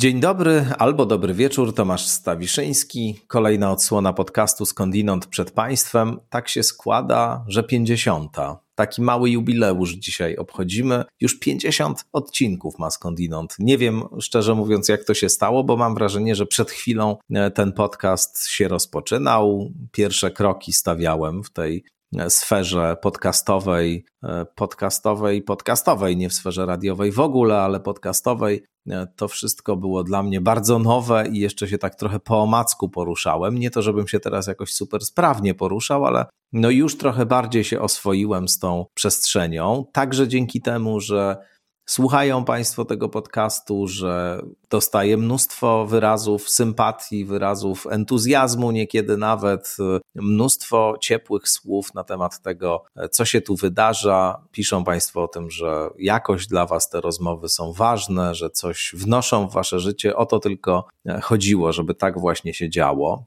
Dzień dobry albo dobry wieczór, Tomasz Stawiszyński. Kolejna odsłona podcastu Skądinąd przed Państwem. Tak się składa, że 50. Taki mały jubileusz dzisiaj obchodzimy. Już 50 odcinków ma Skądinąd. Nie wiem, szczerze mówiąc, jak to się stało, bo mam wrażenie, że przed chwilą e, ten podcast się rozpoczynał. Pierwsze kroki stawiałem w tej sferze podcastowej, e, podcastowej, podcastowej, nie w sferze radiowej w ogóle, ale podcastowej. E, to wszystko było dla mnie bardzo nowe i jeszcze się tak trochę po omacku poruszałem. Nie to, żebym się teraz jakoś super sprawnie poruszał, ale no już trochę bardziej się oswoiłem z tą przestrzenią. Także dzięki temu, że słuchają Państwo tego podcastu, że dostaję mnóstwo wyrazów sympatii, wyrazów entuzjazmu, niekiedy nawet y, mnóstwo ciepłych słów na temat tego, co się tu wydarza. Piszą Państwo o tym, że jakoś dla Was te rozmowy są ważne, że coś wnoszą w Wasze życie. O to tylko e, chodziło, żeby tak właśnie się działo.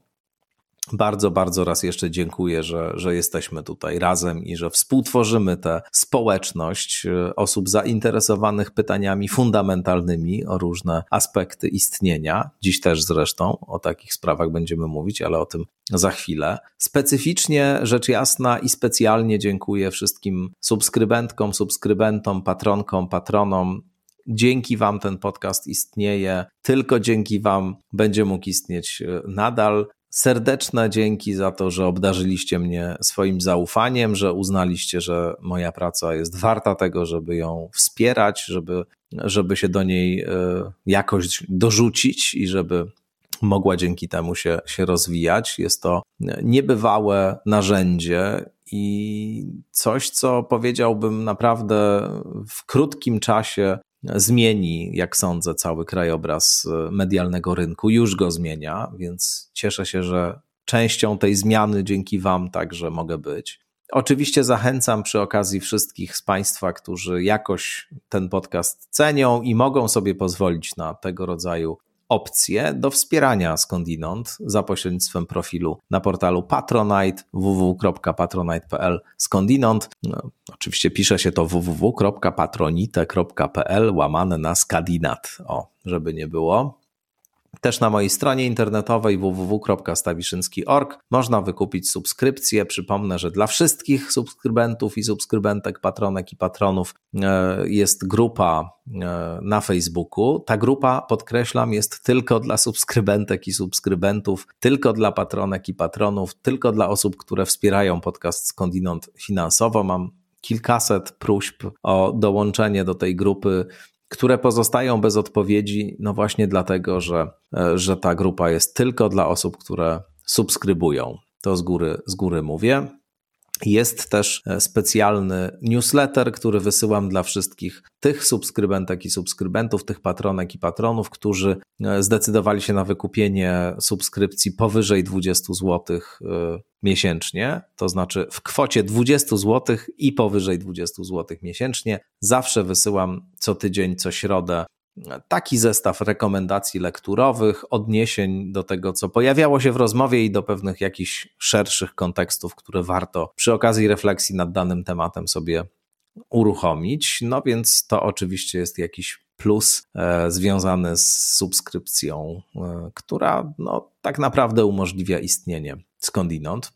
Bardzo, bardzo raz jeszcze dziękuję, że, że jesteśmy tutaj razem i że współtworzymy tę społeczność e, osób zainteresowanych pytaniami fundamentalnymi o różne aspekty istnienia. Dziś też zresztą o takich sprawach będziemy mówić, ale o tym za chwilę. Specyficznie, rzecz jasna i specjalnie dziękuję wszystkim subskrybentkom, subskrybentom, patronkom, patronom Dzięki Wam ten podcast istnieje, tylko dzięki Wam będzie mógł istnieć e, nadal. Serdeczne dzięki za to, że obdarzyliście mnie swoim zaufaniem, że uznaliście, że moja praca jest warta tego, żeby ją wspierać, żeby, żeby się do niej e, jakoś dorzucić i żeby mogła dzięki temu się, się rozwijać. Jest to niebywałe narzędzie i coś, co powiedziałbym naprawdę w krótkim czasie zmieni, jak sądzę, cały krajobraz e, medialnego rynku. Już go zmienia, więc cieszę się, że częścią tej zmiany dzięki Wam także mogę być. Oczywiście zachęcam przy okazji wszystkich z Państwa, którzy jakoś ten podcast cenią i mogą sobie pozwolić na tego rodzaju opcje do wspierania skądinąd za pośrednictwem profilu na portalu Patronite www.patronite.pl skądinąd. No, oczywiście pisze się to www.patronite.pl łamane na skadinat. O, żeby nie było. Też na mojej stronie internetowej www.stawiszynski.org można wykupić subskrypcję. Przypomnę, że dla wszystkich subskrybentów i subskrybentek, patronek i patronów e, jest grupa e, na Facebooku. Ta grupa, podkreślam, jest tylko dla subskrybentek i subskrybentów, tylko dla patronek i patronów, tylko dla osób, które wspierają podcast skądinąd finansowo. Mam kilkaset próśb o dołączenie do tej grupy które pozostają bez odpowiedzi, no właśnie dlatego, że, e, że ta grupa jest tylko dla osób, które subskrybują. To z góry, z góry mówię. Jest też e, specjalny newsletter, który wysyłam dla wszystkich tych subskrybentek i subskrybentów, tych patronek i patronów, którzy e, zdecydowali się na wykupienie subskrypcji powyżej 20 zł e, miesięcznie, to znaczy w kwocie 20 zł i powyżej 20 zł miesięcznie. Zawsze wysyłam co tydzień, co środę taki zestaw rekomendacji lekturowych, odniesień do tego, co pojawiało się w rozmowie i do pewnych jakichś szerszych kontekstów, które warto przy okazji refleksji nad danym tematem sobie uruchomić. No więc to oczywiście jest jakiś plus e, związany z subskrypcją, e, która no, tak naprawdę umożliwia istnienie skądinąd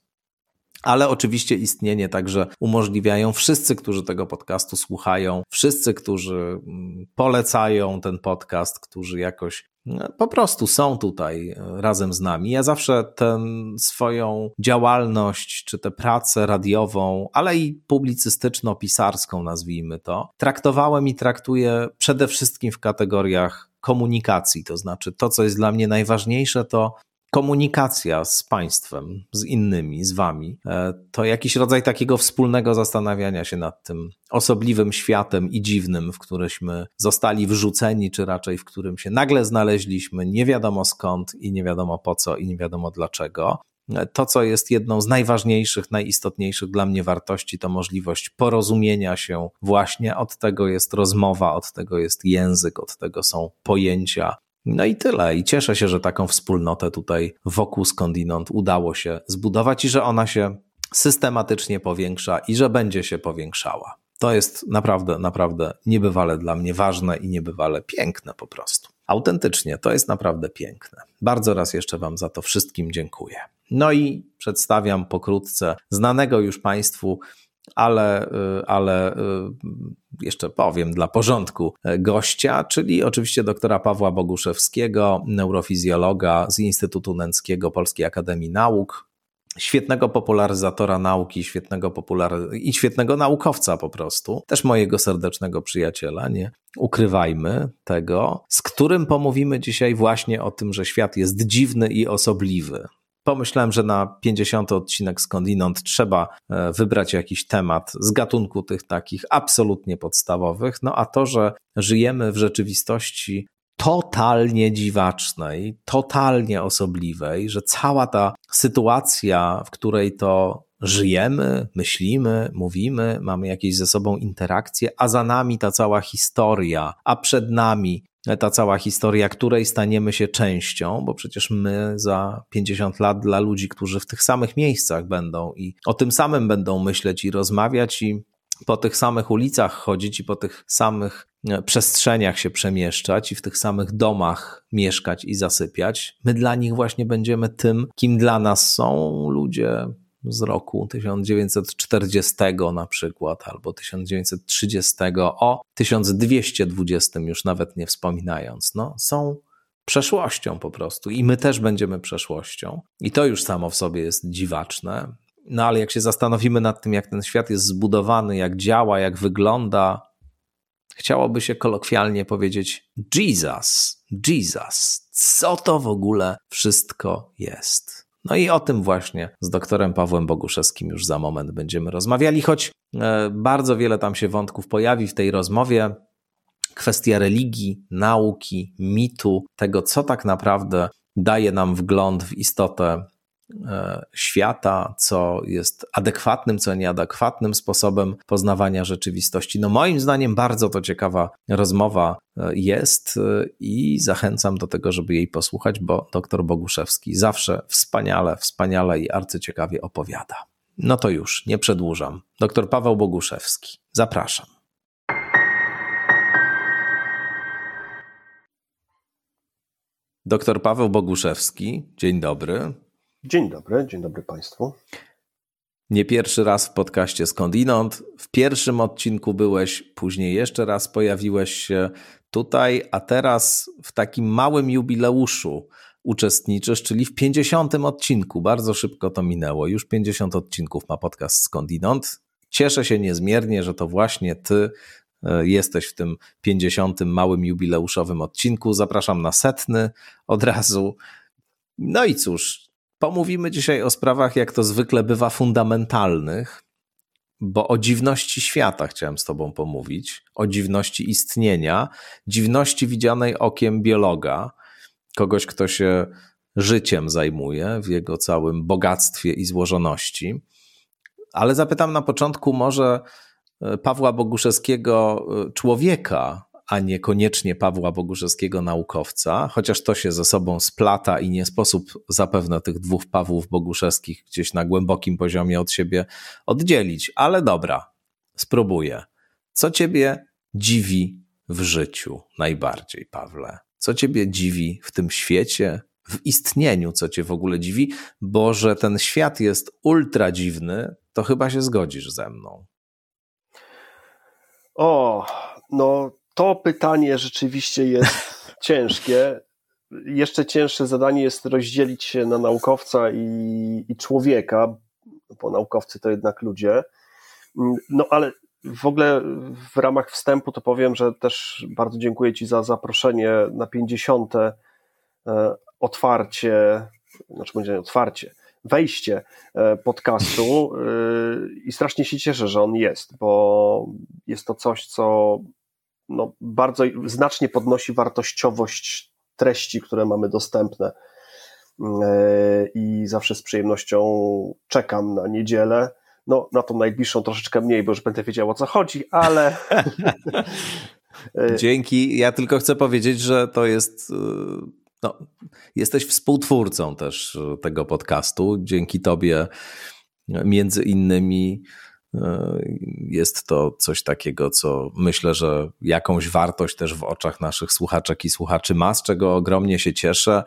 ale oczywiście istnienie także umożliwiają wszyscy, którzy tego podcastu słuchają, wszyscy, którzy mm, polecają ten podcast, którzy jakoś no, po prostu są tutaj e, razem z nami. Ja zawsze tę swoją działalność, czy tę pracę radiową, ale i publicystyczno-pisarską, nazwijmy to, traktowałem i traktuję przede wszystkim w kategoriach komunikacji. To znaczy, to, co jest dla mnie najważniejsze, to komunikacja z państwem, z innymi, z wami, e, to jakiś rodzaj takiego wspólnego zastanawiania się nad tym osobliwym światem i dziwnym, w któryśmy zostali wrzuceni, czy raczej w którym się nagle znaleźliśmy, nie wiadomo skąd i nie wiadomo po co i nie wiadomo dlaczego. E, to, co jest jedną z najważniejszych, najistotniejszych dla mnie wartości, to możliwość porozumienia się właśnie. Od tego jest rozmowa, od tego jest język, od tego są pojęcia, no i tyle. I cieszę się, że taką wspólnotę tutaj wokół skądinąd udało się zbudować i że ona się systematycznie powiększa i że będzie się powiększała. To jest naprawdę, naprawdę niebywale dla mnie ważne i niebywale piękne po prostu. autentycznie. To jest naprawdę piękne. Bardzo raz jeszcze Wam za to wszystkim dziękuję. No i przedstawiam pokrótce znanego już Państwu ale, y, ale y, jeszcze powiem dla porządku e, gościa, czyli oczywiście doktora Pawła Boguszewskiego, neurofizjologa z Instytutu Nęckiego Polskiej Akademii Nauk, świetnego popularyzatora nauki, świetnego popular... i świetnego naukowca po prostu, też mojego serdecznego przyjaciela, nie ukrywajmy tego, z którym pomówimy dzisiaj właśnie o tym, że świat jest dziwny i osobliwy. Pomyślałem, że na 50 odcinek skądinąd trzeba e, wybrać jakiś temat z gatunku tych takich absolutnie podstawowych. No a to, że żyjemy w rzeczywistości totalnie dziwacznej, totalnie osobliwej, że cała ta sytuacja, w której to żyjemy, myślimy, mówimy, mamy jakieś ze sobą interakcje, a za nami ta cała historia, a przed nami ta cała historia, której staniemy się częścią, bo przecież my za 50 lat dla ludzi, którzy w tych samych miejscach będą i o tym samym będą myśleć i rozmawiać i po tych samych ulicach chodzić i po tych samych e, przestrzeniach się przemieszczać i w tych samych domach mieszkać i zasypiać. My dla nich właśnie będziemy tym, kim dla nas są ludzie z roku 1940 na przykład, albo 1930, o 1220 już nawet nie wspominając. No, są przeszłością po prostu i my też będziemy przeszłością. I to już samo w sobie jest dziwaczne. No ale jak się zastanowimy nad tym, jak ten świat jest zbudowany, jak działa, jak wygląda, chciałoby się kolokwialnie powiedzieć: Jesus, Jesus, co to w ogóle wszystko jest? No i o tym właśnie z doktorem Pawłem Boguszewskim już za moment będziemy rozmawiali, choć e, bardzo wiele tam się wątków pojawi w tej rozmowie. Kwestia religii, nauki, mitu, tego, co tak naprawdę daje nam wgląd w istotę świata, co jest adekwatnym, co nieadekwatnym sposobem poznawania rzeczywistości. No moim zdaniem bardzo to ciekawa rozmowa e, jest e, i zachęcam do tego, żeby jej posłuchać, bo dr Boguszewski zawsze wspaniale, wspaniale i arcyciekawie opowiada. No to już, nie przedłużam. Dr Paweł Boguszewski. Zapraszam. Doktor Paweł Boguszewski, dzień dobry. Dzień dobry, dzień dobry Państwu. Nie pierwszy raz w podcaście Skądinąd. W pierwszym odcinku byłeś, później jeszcze raz pojawiłeś się tutaj, a teraz w takim małym jubileuszu uczestniczysz, czyli w 50 odcinku. Bardzo szybko to minęło. Już 50 odcinków ma podcast Skądinąd. Cieszę się niezmiernie, że to właśnie ty e, jesteś w tym 50 małym jubileuszowym odcinku. Zapraszam na setny od razu. No i cóż, Pomówimy dzisiaj o sprawach, jak to zwykle bywa, fundamentalnych, bo o dziwności świata chciałem z Tobą pomówić, o dziwności istnienia, dziwności widzianej okiem biologa, kogoś, kto się życiem zajmuje w jego całym bogactwie i złożoności. Ale zapytam na początku może e, Pawła Boguszewskiego, e, człowieka, a niekoniecznie Pawła Boguszewskiego naukowca, chociaż to się ze sobą splata i nie sposób zapewne tych dwóch Pawłów Boguszewskich gdzieś na głębokim poziomie od siebie oddzielić. Ale dobra, spróbuję. Co ciebie dziwi w życiu najbardziej, Pawle? Co ciebie dziwi w tym świecie, w istnieniu, co cię w ogóle dziwi? Bo że ten świat jest ultra dziwny, to chyba się zgodzisz ze mną. O, no to pytanie rzeczywiście jest ciężkie. Jeszcze cięższe zadanie jest rozdzielić się na naukowca i, i człowieka, bo naukowcy to jednak ludzie. No ale w ogóle w ramach wstępu to powiem, że też bardzo dziękuję Ci za zaproszenie na 50. E, otwarcie, znaczy będzie otwarcie, wejście e, podcastu e, i strasznie się cieszę, że on jest, bo jest to coś, co no, bardzo znacznie podnosi wartościowość treści, które mamy dostępne. E, I zawsze z przyjemnością czekam na niedzielę. No, na tą najbliższą troszeczkę mniej, bo już będę wiedział o co chodzi, ale. Dzięki. Ja tylko chcę powiedzieć, że to jest. E, no, jesteś współtwórcą też tego podcastu. Dzięki Tobie, między innymi, Jest to coś takiego, co myślę, że jakąś wartość też w oczach naszych słuchaczek i słuchaczy ma, z czego ogromnie się cieszę.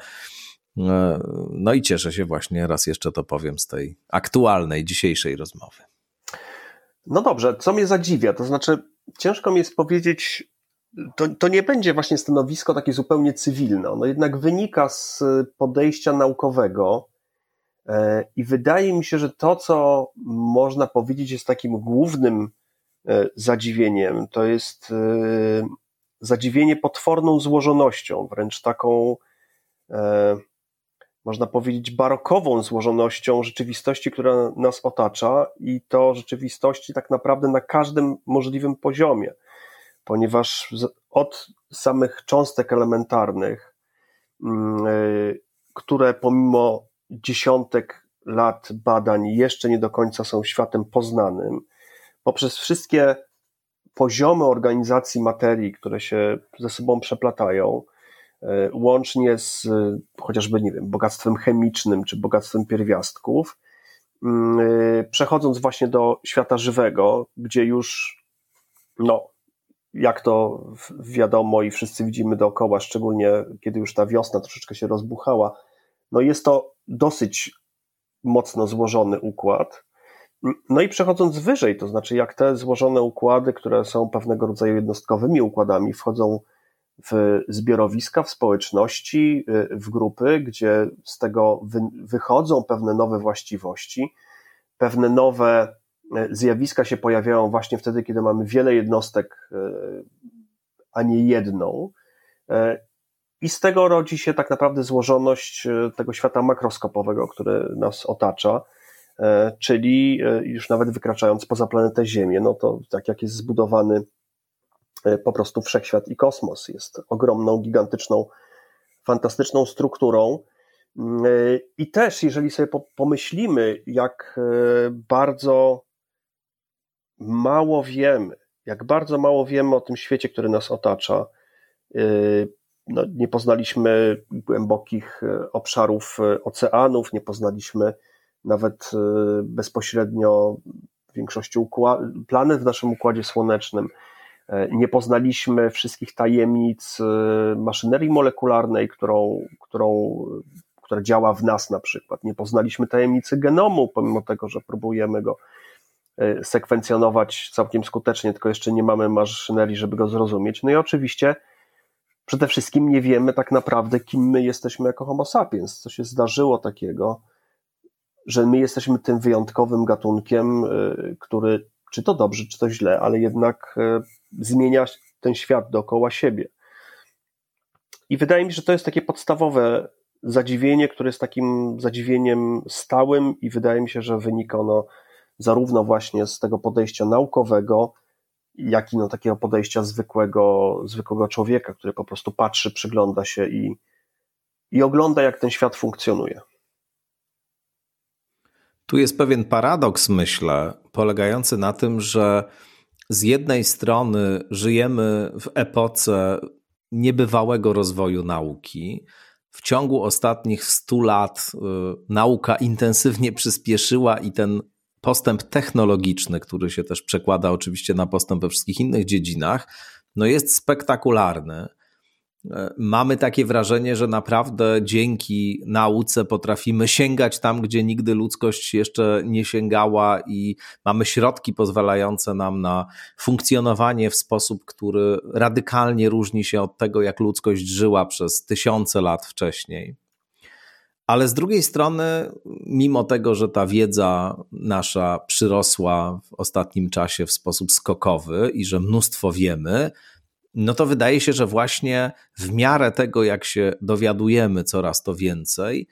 No i cieszę się właśnie, raz jeszcze to powiem, z tej aktualnej, dzisiejszej rozmowy. No dobrze, co mnie zadziwia, to znaczy ciężko mi jest powiedzieć, to, to nie będzie właśnie stanowisko takie zupełnie cywilne, ono jednak wynika z podejścia naukowego e, i wydaje mi się, że to, co można powiedzieć jest takim głównym e, zadziwieniem, to jest e, zadziwienie potworną złożonością, wręcz taką można powiedzieć, barokową złożonością rzeczywistości, która nas otacza i to rzeczywistości tak naprawdę na każdym możliwym poziomie, ponieważ od samych cząstek elementarnych, mm, które pomimo dziesiątek lat badań jeszcze nie do końca są światem poznanym, poprzez wszystkie poziomy organizacji materii, które się ze sobą przeplatają, E, łącznie z e, chociażby, nie wiem, bogactwem chemicznym czy bogactwem pierwiastków, mm, e, przechodząc właśnie do świata żywego, gdzie już, no, jak to wiadomo i wszyscy widzimy dookoła, szczególnie kiedy już ta wiosna troszeczkę się rozbuchała, no jest to dosyć mocno złożony układ. No i przechodząc wyżej, to znaczy jak te złożone układy, które są pewnego rodzaju jednostkowymi układami, wchodzą w zbiorowiska, w społeczności, y, w grupy, gdzie z tego wy, wychodzą pewne nowe właściwości, pewne nowe y, zjawiska się pojawiają właśnie wtedy, kiedy mamy wiele jednostek, y, a nie jedną. I z tego rodzi się tak naprawdę złożoność tego świata makroskopowego, który nas otacza, czyli już nawet wykraczając poza planetę Ziemię, no to tak jak jest zbudowany E, po prostu wszechświat i kosmos. Jest ogromną, gigantyczną, fantastyczną strukturą. Mm, e, I też, jeżeli sobie pomyślimy, jak e, bardzo mało wiemy, jak bardzo mało wiemy o tym świecie, który nas otacza, no, nie poznaliśmy głębokich obszarów oceanów, nie poznaliśmy nawet bezpośrednio większości planet w naszym układzie słonecznym. E, nie poznaliśmy wszystkich tajemnic e, maszynerii molekularnej, którą, którą, która działa w nas na przykład. Nie poznaliśmy tajemnicy genomu, pomimo tego, że próbujemy go e, sekwencjonować całkiem skutecznie, tylko jeszcze nie mamy maszynerii, żeby go zrozumieć. No i oczywiście przede wszystkim nie wiemy tak naprawdę, kim my jesteśmy jako Homo sapiens, co się zdarzyło takiego, że my jesteśmy tym wyjątkowym gatunkiem, który czy to dobrze, czy to źle, ale jednak zmienia ten świat dookoła siebie. I wydaje mi się, że to jest takie podstawowe zadziwienie, które jest takim zadziwieniem stałym, i wydaje mi się, że wynika ono zarówno właśnie z tego podejścia naukowego, jak i no takiego podejścia zwykłego, zwykłego człowieka, który po prostu patrzy, przygląda się i, i ogląda, jak ten świat funkcjonuje. Tu jest pewien paradoks, myślę, polegający na tym, że z jednej strony żyjemy w epoce niebywałego rozwoju nauki. W ciągu ostatnich 100 lat y, nauka intensywnie przyspieszyła i ten postęp technologiczny, który się też przekłada oczywiście na postęp we wszystkich innych dziedzinach, no jest spektakularny. Mamy takie wrażenie, że naprawdę dzięki nauce potrafimy sięgać tam, gdzie nigdy ludzkość jeszcze nie sięgała, i mamy środki pozwalające nam na funkcjonowanie w sposób, który radykalnie różni się od tego, jak ludzkość żyła przez tysiące lat wcześniej. Ale z drugiej strony, mimo tego, że ta wiedza nasza przyrosła w ostatnim czasie w sposób skokowy i że mnóstwo wiemy, no to wydaje się, że właśnie w miarę tego, jak się dowiadujemy coraz to więcej,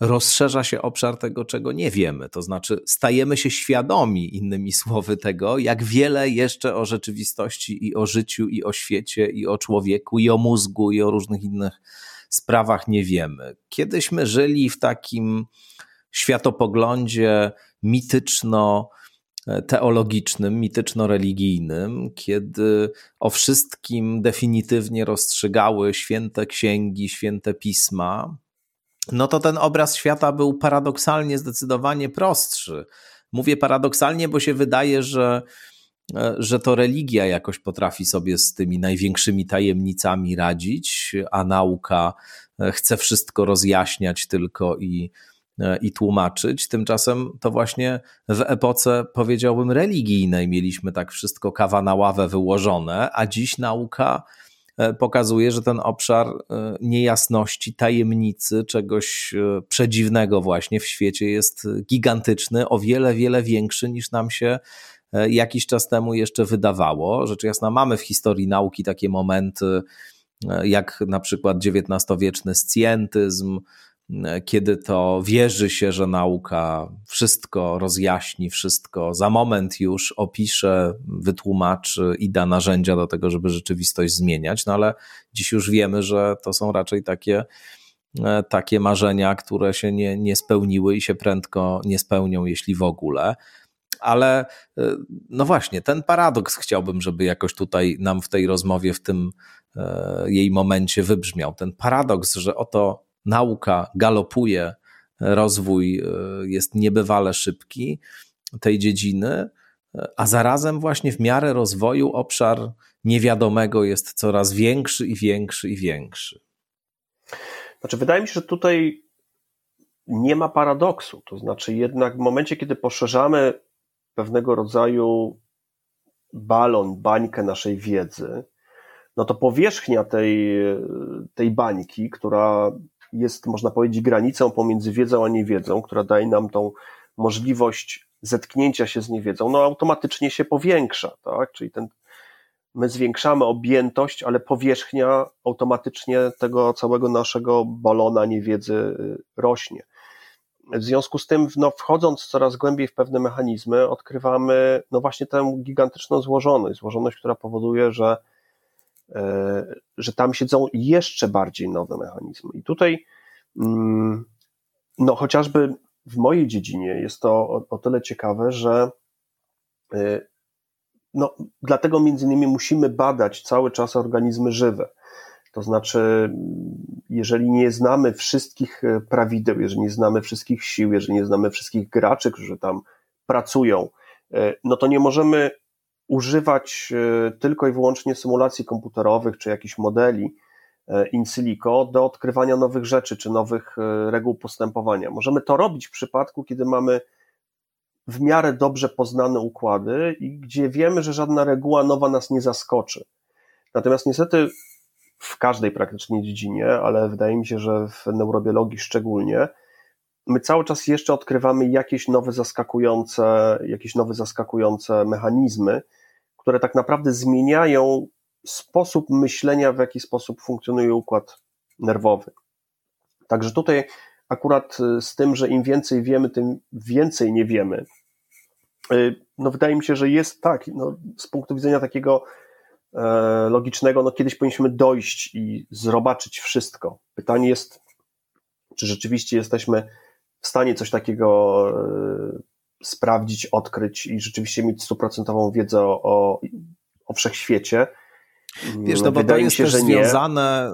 rozszerza się obszar tego, czego nie wiemy. To znaczy, stajemy się świadomi, innymi słowy, tego, jak wiele jeszcze o rzeczywistości i o życiu, i o świecie, i o człowieku, i o mózgu, i o różnych innych sprawach nie wiemy. Kiedyśmy żyli w takim światopoglądzie mityczno- teologicznym, mityczno-religijnym, kiedy o wszystkim definitywnie rozstrzygały święte księgi, święte pisma, no to ten obraz świata był paradoksalnie zdecydowanie prostszy, Mówię paradoksalnie, bo się wydaje, że, że to religia jakoś potrafi sobie z tymi największymi tajemnicami radzić, a nauka e, chce wszystko rozjaśniać tylko i, e, i tłumaczyć. Tymczasem to właśnie w epoce, powiedziałbym, religijnej mieliśmy tak wszystko kawa na ławę wyłożone, a dziś nauka E, pokazuje, że ten obszar e, niejasności, tajemnicy, czegoś e, przedziwnego właśnie w świecie jest gigantyczny, o wiele, wiele większy niż nam się jakiś czas temu jeszcze wydawało. Rzecz jasna, mamy w historii nauki takie momenty, jak na przykład XIX-wieczny scjentyzm, kiedy to wierzy się, że nauka wszystko rozjaśni, wszystko za moment już opisze, wytłumaczy i da narzędzia do tego, żeby rzeczywistość zmieniać. No ale dziś już wiemy, że to są raczej takie, e, takie marzenia, które się nie, nie spełniły i się prędko nie spełnią, jeśli w ogóle. Ale e, no właśnie, ten paradoks chciałbym, żeby jakoś tutaj nam w tej rozmowie, w tym e, jej momencie wybrzmiał. Ten paradoks, że oto nauka galopuje, rozwój e, jest niebywale szybki tej dziedziny, a zarazem właśnie w miarę rozwoju obszar niewiadomego jest coraz większy i większy i większy. Znaczy, wydaje mi się, że tutaj nie ma paradoksu. To znaczy, jednak w momencie, kiedy poszerzamy pewnego rodzaju balon, bańkę naszej wiedzy, no to powierzchnia tej, tej bańki, która jest, można powiedzieć, granicą pomiędzy wiedzą a niewiedzą, która daje nam tą możliwość zetknięcia się z niewiedzą, no automatycznie się powiększa, tak? Czyli ten, my zwiększamy objętość, ale powierzchnia automatycznie tego całego naszego balona niewiedzy y, rośnie. W związku z tym, no, wchodząc coraz głębiej w pewne mechanizmy, odkrywamy no właśnie tę gigantyczną złożoność, złożoność, która powoduje, że E, że tam siedzą jeszcze bardziej nowe mechanizmy. I tutaj, mm, no chociażby w mojej dziedzinie jest to o, o tyle ciekawe, że e, no, dlatego między innymi musimy badać cały czas organizmy żywe. To znaczy, jeżeli nie znamy wszystkich e, prawideł, jeżeli nie znamy wszystkich sił, jeżeli nie znamy wszystkich graczy, którzy tam pracują, no to nie możemy używać e, tylko i wyłącznie symulacji komputerowych czy jakichś modeli e, in silico do odkrywania nowych rzeczy czy nowych e, reguł postępowania. Możemy to robić w przypadku, kiedy mamy w miarę dobrze poznane układy i gdzie wiemy, że żadna reguła nowa nas nie zaskoczy. Natomiast niestety w każdej praktycznie dziedzinie, ale wydaje mi się, że w neurobiologii szczególnie, my cały czas jeszcze odkrywamy jakieś nowe zaskakujące, jakieś nowe zaskakujące mechanizmy, które tak naprawdę zmieniają sposób myślenia, w jaki sposób funkcjonuje układ nerwowy. Także tutaj akurat y, z tym, że im więcej wiemy, tym więcej nie wiemy. Y, no wydaje mi się, że jest tak, no, z punktu widzenia takiego logicznego, no kiedyś powinniśmy dojść i zobaczyć wszystko. Pytanie jest, czy rzeczywiście jesteśmy w stanie coś takiego e, sprawdzić, odkryć i rzeczywiście mieć stuprocentową wiedzę o, o, o wszechświecie. Wiesz, no bo Wydaje to jest się, też związane,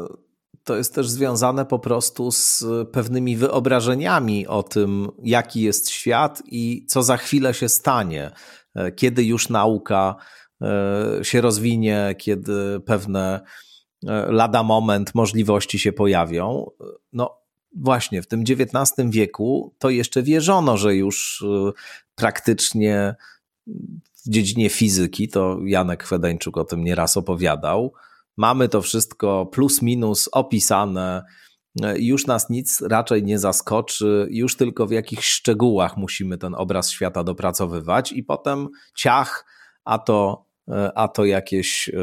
to jest też związane po prostu z pewnymi wyobrażeniami o tym, jaki jest świat i co za chwilę się stanie, e, kiedy już nauka e, się rozwinie, kiedy pewne e, lada moment możliwości się pojawią. No, właśnie w tym XIX wieku to jeszcze wierzono, że już y, praktycznie w dziedzinie fizyki, to Janek Chwedeńczuk o tym nieraz opowiadał, mamy to wszystko plus minus opisane, już nas nic raczej nie zaskoczy, już tylko w jakichś szczegółach musimy ten obraz świata dopracowywać i potem ciach, a to E, a to jakieś e, e,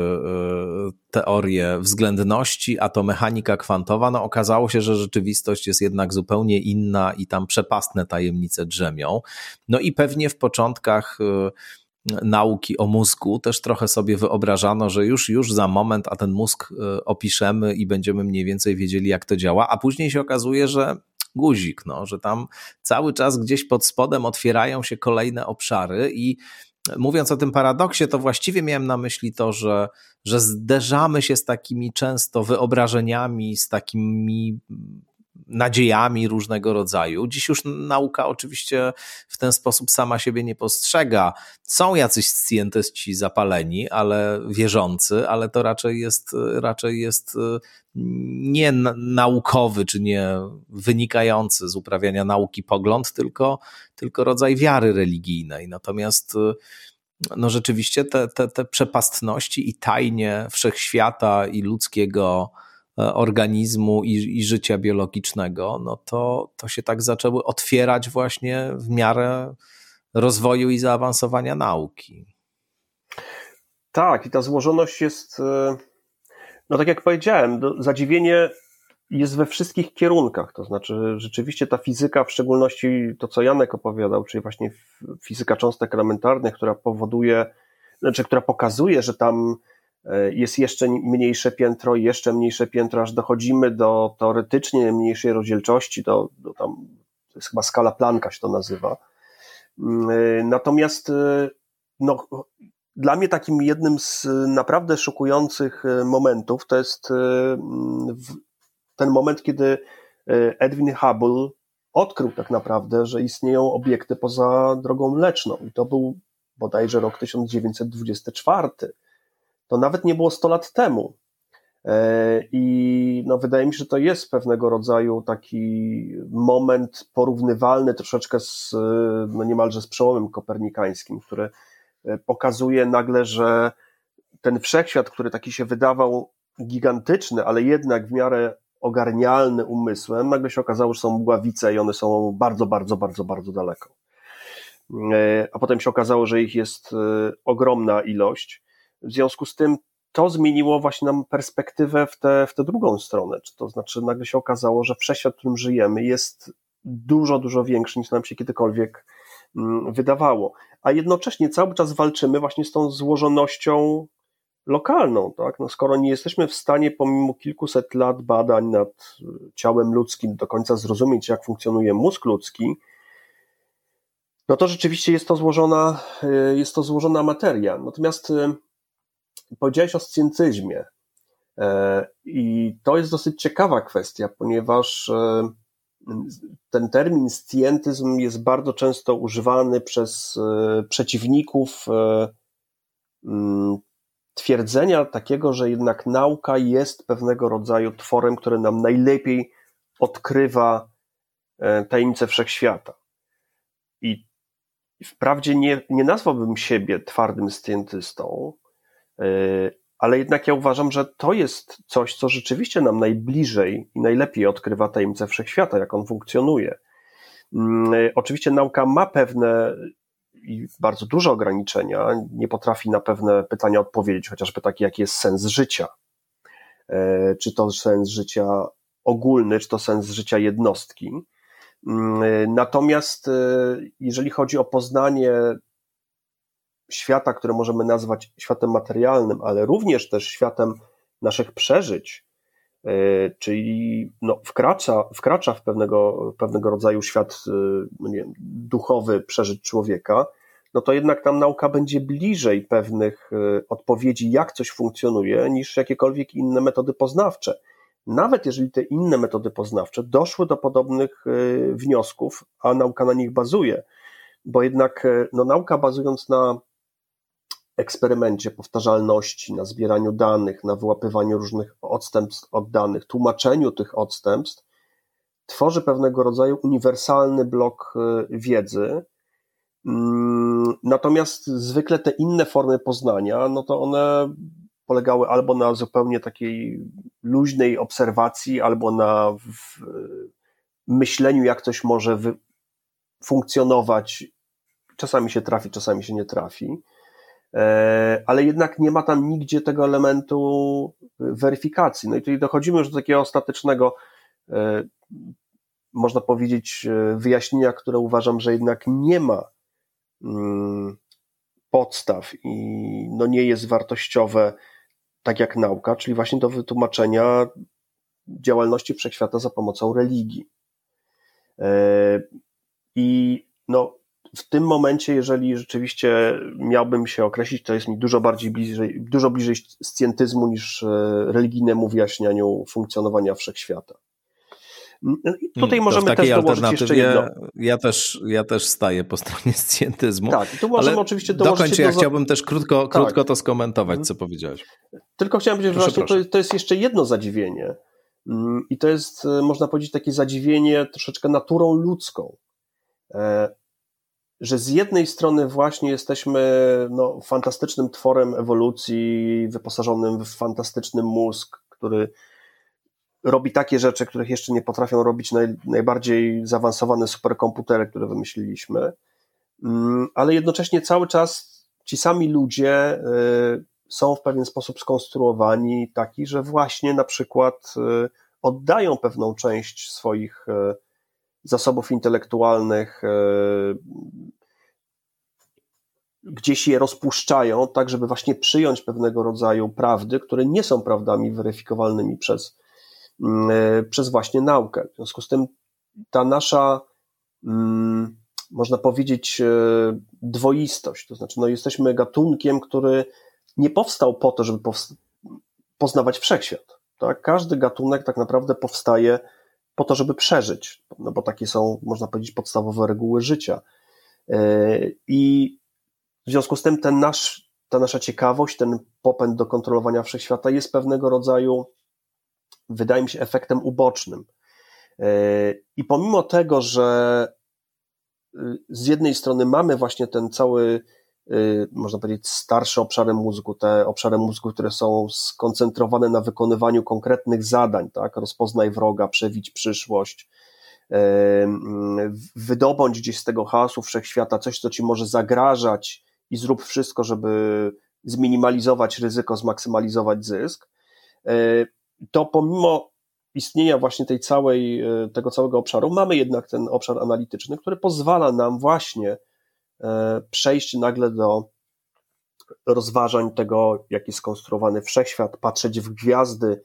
teorie względności, a to mechanika kwantowa, no okazało się, że rzeczywistość jest jednak zupełnie inna i tam przepastne tajemnice drzemią. No i pewnie w początkach nauki o mózgu też trochę sobie wyobrażano, że już, już za moment, a ten mózg opiszemy i będziemy mniej więcej wiedzieli, jak to działa, a później się okazuje, że guzik, no, że tam cały czas gdzieś pod spodem otwierają się kolejne obszary i mówiąc o tym paradoksie, to właściwie miałem na myśli to, że, że zderzamy się z takimi często wyobrażeniami, z takimi nadziejami różnego rodzaju. Dziś już nauka oczywiście w ten sposób sama siebie nie postrzega. Są jacyś scjentyści zapaleni, ale wierzący, ale to raczej jest, raczej jest y, nie naukowy, czy nie wynikający z uprawiania nauki pogląd, tylko, tylko rodzaj wiary religijnej. Natomiast y, no rzeczywiście te, te, te przepastności i tajnie wszechświata i ludzkiego organizmu i, i życia biologicznego, no to, to się tak zaczęły otwierać właśnie w miarę rozwoju i zaawansowania nauki. Tak, i ta złożoność jest, e, no tak jak powiedziałem, zadziwienie jest we wszystkich kierunkach. To znaczy, rzeczywiście ta fizyka, w szczególności to, co Janek opowiadał, czyli właśnie fizyka cząstek elementarnych, która powoduje, znaczy, która pokazuje, że tam e, jest jeszcze mniejsze piętro, jeszcze mniejsze piętro, aż dochodzimy do teoretycznie mniejszej rozdzielczości, do, tam, to jest chyba skala Plancka się to nazywa. Mm, e, natomiast e, no, dla mnie takim jednym z naprawdę szokujących momentów to jest ten moment, kiedy e, Edwin Hubble odkrył tak naprawdę, że istnieją obiekty poza drogą mleczną. I to był bodajże rok 1924. To nawet nie było 100 lat temu. E, I no, wydaje mi się, że to jest pewnego rodzaju taki moment porównywalny troszeczkę z no, niemalże z przełomem kopernikańskim, który e, pokazuje nagle, że ten wszechświat, który taki się wydawał gigantyczny, ale jednak w miarę ogarnialny umysłem, nagle się okazało, że są mgławice i one są bardzo, bardzo, bardzo, bardzo daleko. E, a potem się okazało, że ich jest e, ogromna ilość. W związku z tym to zmieniło właśnie nam perspektywę w tę w drugą stronę. To znaczy, nagle się okazało, że wszechświat, w którym żyjemy, jest dużo, dużo większy niż nam się kiedykolwiek mm, wydawało. A jednocześnie cały czas walczymy właśnie z tą złożonością lokalną, tak? No skoro nie jesteśmy w stanie pomimo kilkuset lat badań nad ciałem ludzkim do końca zrozumieć, jak funkcjonuje mózg ludzki, no to rzeczywiście jest to złożona, e, jest to złożona materia. Natomiast e, powiedziałeś o scjentyzmie i to jest dosyć ciekawa kwestia, ponieważ ten termin scjentyzm jest bardzo często używany przez przeciwników twierdzenia takiego, że jednak nauka jest pewnego rodzaju tworem, który nam najlepiej odkrywa e, tajemnice wszechświata. I wprawdzie nie, nie nazwałbym siebie twardym scjentystą, e, ale jednak ja uważam, że to jest coś, co rzeczywiście nam najbliżej i najlepiej odkrywa tajemnice wszechświata, jak on funkcjonuje. Mm, e, oczywiście nauka ma pewne i bardzo duże ograniczenia, nie potrafi na pewne pytania odpowiedzieć, chociażby takie, jaki jest sens życia. E, czy to sens życia ogólny, czy to sens życia jednostki. Mm, e, natomiast e, jeżeli chodzi o poznanie świata, które możemy nazwać światem materialnym, ale również też światem naszych przeżyć, czyli no, wkracza, wkracza w pewnego, pewnego rodzaju świat no nie wiem, duchowy przeżyć człowieka, no to jednak tam nauka będzie bliżej pewnych y, odpowiedzi, jak coś funkcjonuje, niż jakiekolwiek inne metody poznawcze. Nawet jeżeli te inne metody poznawcze doszły do podobnych wniosków, a nauka na nich bazuje, bo jednak no, nauka bazując na eksperymencie, powtarzalności, na zbieraniu danych, na wyłapywaniu różnych odstępstw od danych, tłumaczeniu tych odstępstw, tworzy pewnego rodzaju uniwersalny blok wiedzy, Mm, natomiast zwykle te inne formy poznania, no to one polegały albo na zupełnie takiej luźnej obserwacji, albo na myśleniu, jak coś może funkcjonować. Czasami się trafi, czasami się nie trafi. E, ale jednak nie ma tam nigdzie tego elementu weryfikacji. No i tutaj dochodzimy już do takiego ostatecznego, e, można powiedzieć, e, wyjaśnienia, które uważam, że jednak nie ma Mm, podstaw i no nie jest wartościowe tak jak nauka, czyli właśnie do wytłumaczenia działalności wszechświata za pomocą religii. I no, w tym momencie, jeżeli rzeczywiście miałbym się określić, to jest mi dużo bardziej bliżej, dużo bliżej scjentyzmu niż e, religijnemu wyjaśnianiu funkcjonowania wszechświata. Tutaj hmm, możemy też dołożyć jeszcze jedno. Ja też, ja też staję po stronie scjentyzmu. Tak, tu możemy oczywiście dołożyć dokończ, jedno... ja chciałbym też krótko, tak. krótko to skomentować, co powiedziałeś. Tylko chciałem powiedzieć, że właśnie to, to jest jeszcze jedno zadziwienie mm, i to jest, e, można powiedzieć, takie zadziwienie troszeczkę naturą ludzką e, że z jednej strony właśnie jesteśmy no, fantastycznym tworem ewolucji, wyposażonym w fantastyczny mózg, który robi takie rzeczy, których jeszcze nie potrafią robić naj, najbardziej zaawansowane superkomputery, które wymyśliliśmy, mm, ale jednocześnie cały czas ci sami ludzie y, są w pewien sposób skonstruowani taki, że właśnie na przykład y, oddają pewną część swoich y, zasobów intelektualnych, gdzieś je rozpuszczają, tak żeby właśnie przyjąć pewnego rodzaju prawdy, które nie są prawdami weryfikowalnymi przez, e, przez właśnie naukę. W związku z tym ta nasza, można powiedzieć, e, dwoistość, to znaczy no, jesteśmy gatunkiem, który nie powstał po to, żeby poznawać wszechświat. Tak? Każdy gatunek tak naprawdę powstaje po to, żeby przeżyć, no bo takie są, można powiedzieć, podstawowe reguły życia. E, I w związku z tym ten nasz, ta nasza ciekawość, ten popęd do kontrolowania wszechświata jest pewnego rodzaju, wydaje mi się, efektem ubocznym. E, I pomimo tego, że y, z jednej strony mamy właśnie ten cały, można powiedzieć, starsze obszary mózgu, te obszary mózgu, które są skoncentrowane na wykonywaniu konkretnych zadań, tak? Rozpoznaj wroga, przewić przyszłość, e, wydobądź gdzieś z tego chaosu wszechświata coś, co ci może zagrażać, i zrób wszystko, żeby zminimalizować ryzyko, zmaksymalizować zysk, e, to pomimo istnienia właśnie tej całej, tego całego obszaru, mamy jednak ten obszar analityczny, który pozwala nam właśnie przejść nagle do rozważań tego, jak jest skonstruowany wszechświat, patrzeć w gwiazdy,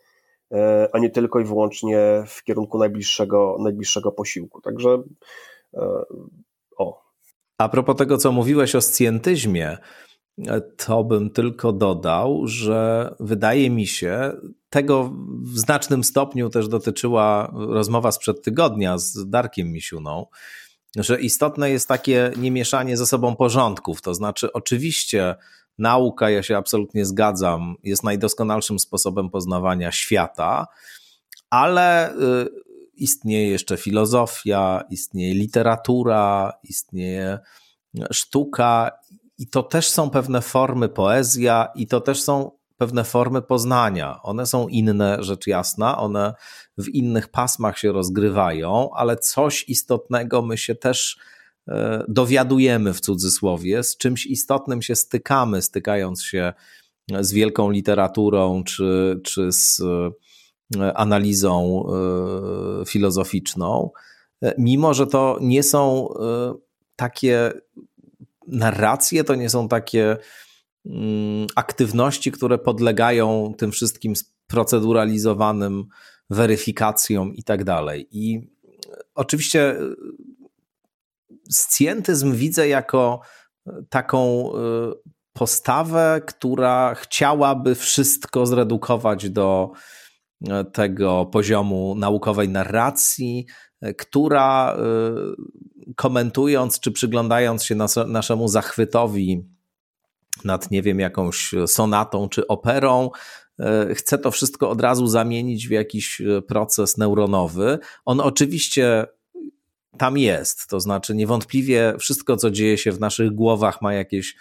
a nie tylko i wyłącznie w kierunku najbliższego, najbliższego posiłku. Także o, a propos tego, co mówiłeś o scjentyzmie, to bym tylko dodał, że wydaje mi się, tego w znacznym stopniu też dotyczyła rozmowa sprzed tygodnia z Darkiem Misiuną, że istotne jest takie niemieszanie ze sobą porządków. To znaczy, oczywiście, nauka, ja się absolutnie zgadzam, jest najdoskonalszym sposobem poznawania świata, ale y, istnieje jeszcze filozofia, istnieje literatura, istnieje sztuka, i to też są pewne formy poezja, i to też są pewne formy poznania. One są inne, rzecz jasna, one w innych pasmach się rozgrywają, ale coś istotnego my się też e, dowiadujemy w cudzysłowie, z czymś istotnym się stykamy, stykając się z wielką literaturą czy, czy z E, analizą e, filozoficzną, mimo że to nie są takie narracje, to nie są takie aktywności, które podlegają tym wszystkim proceduralizowanym weryfikacjom i tak dalej. I oczywiście scjentyzm widzę jako taką postawę, która chciałaby wszystko zredukować do tego poziomu naukowej narracji, która komentując czy przyglądając się naszemu zachwytowi nad, nie wiem, jakąś sonatą czy operą, y, chce to wszystko od razu zamienić w jakiś y, proces neuronowy. On oczywiście tam jest, to znaczy niewątpliwie wszystko, co dzieje się w naszych głowach, ma jakieś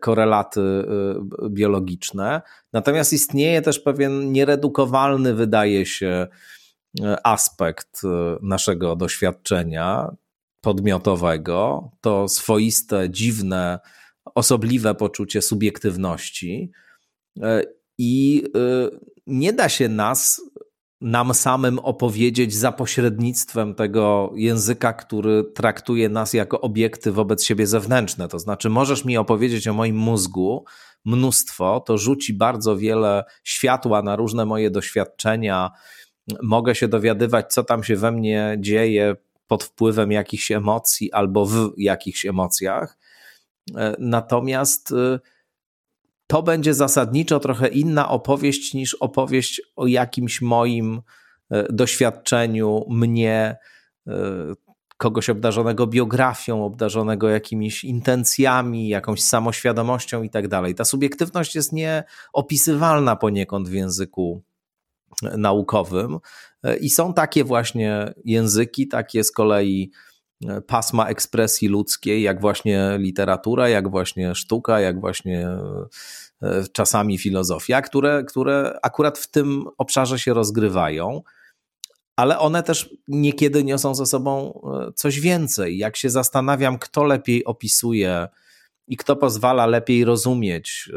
korelaty y, biologiczne. Natomiast istnieje też pewien nieredukowalny, wydaje się, aspekt naszego doświadczenia podmiotowego, to swoiste, dziwne, osobliwe poczucie subiektywności. I nie da się nas nam samym opowiedzieć za pośrednictwem tego języka, który traktuje nas jako obiekty wobec siebie zewnętrzne. To znaczy, możesz mi opowiedzieć o moim mózgu mnóstwo, to rzuci bardzo wiele światła na różne moje doświadczenia. Mogę się dowiadywać, co tam się we mnie dzieje pod wpływem jakichś emocji albo w jakichś emocjach. Natomiast y, to będzie zasadniczo trochę inna opowieść niż opowieść o jakimś moim doświadczeniu, mnie, kogoś obdarzonego biografią, obdarzonego jakimiś intencjami, jakąś samoświadomością i tak dalej. Ta subiektywność jest nieopisywalna poniekąd w języku naukowym i są takie właśnie języki, takie z kolei pasma ekspresji ludzkiej, jak właśnie literatura, jak właśnie sztuka, jak właśnie e, czasami filozofia, które, które akurat w tym obszarze się rozgrywają ale one też niekiedy niosą ze sobą e, coś więcej. Jak się zastanawiam, kto lepiej opisuje i kto pozwala lepiej rozumieć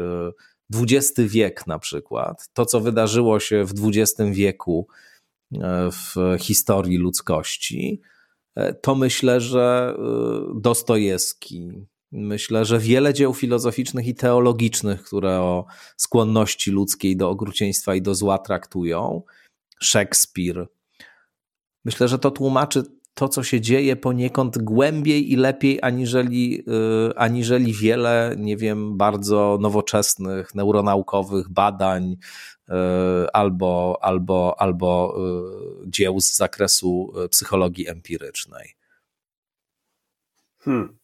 XX e, wiek na przykład, to co wydarzyło się w XX wieku e, w historii ludzkości, to myślę, że Dostojewski, myślę, że wiele dzieł filozoficznych i teologicznych, które o skłonności ludzkiej do okrucieństwa i do zła traktują, Szekspir, Myślę, że to tłumaczy to, co się dzieje poniekąd głębiej i lepiej, aniżeli, y, aniżeli wiele, nie wiem, bardzo nowoczesnych, neuronaukowych badań albo, albo, albo y, dzieł z zakresu psychologii empirycznej. Hmm.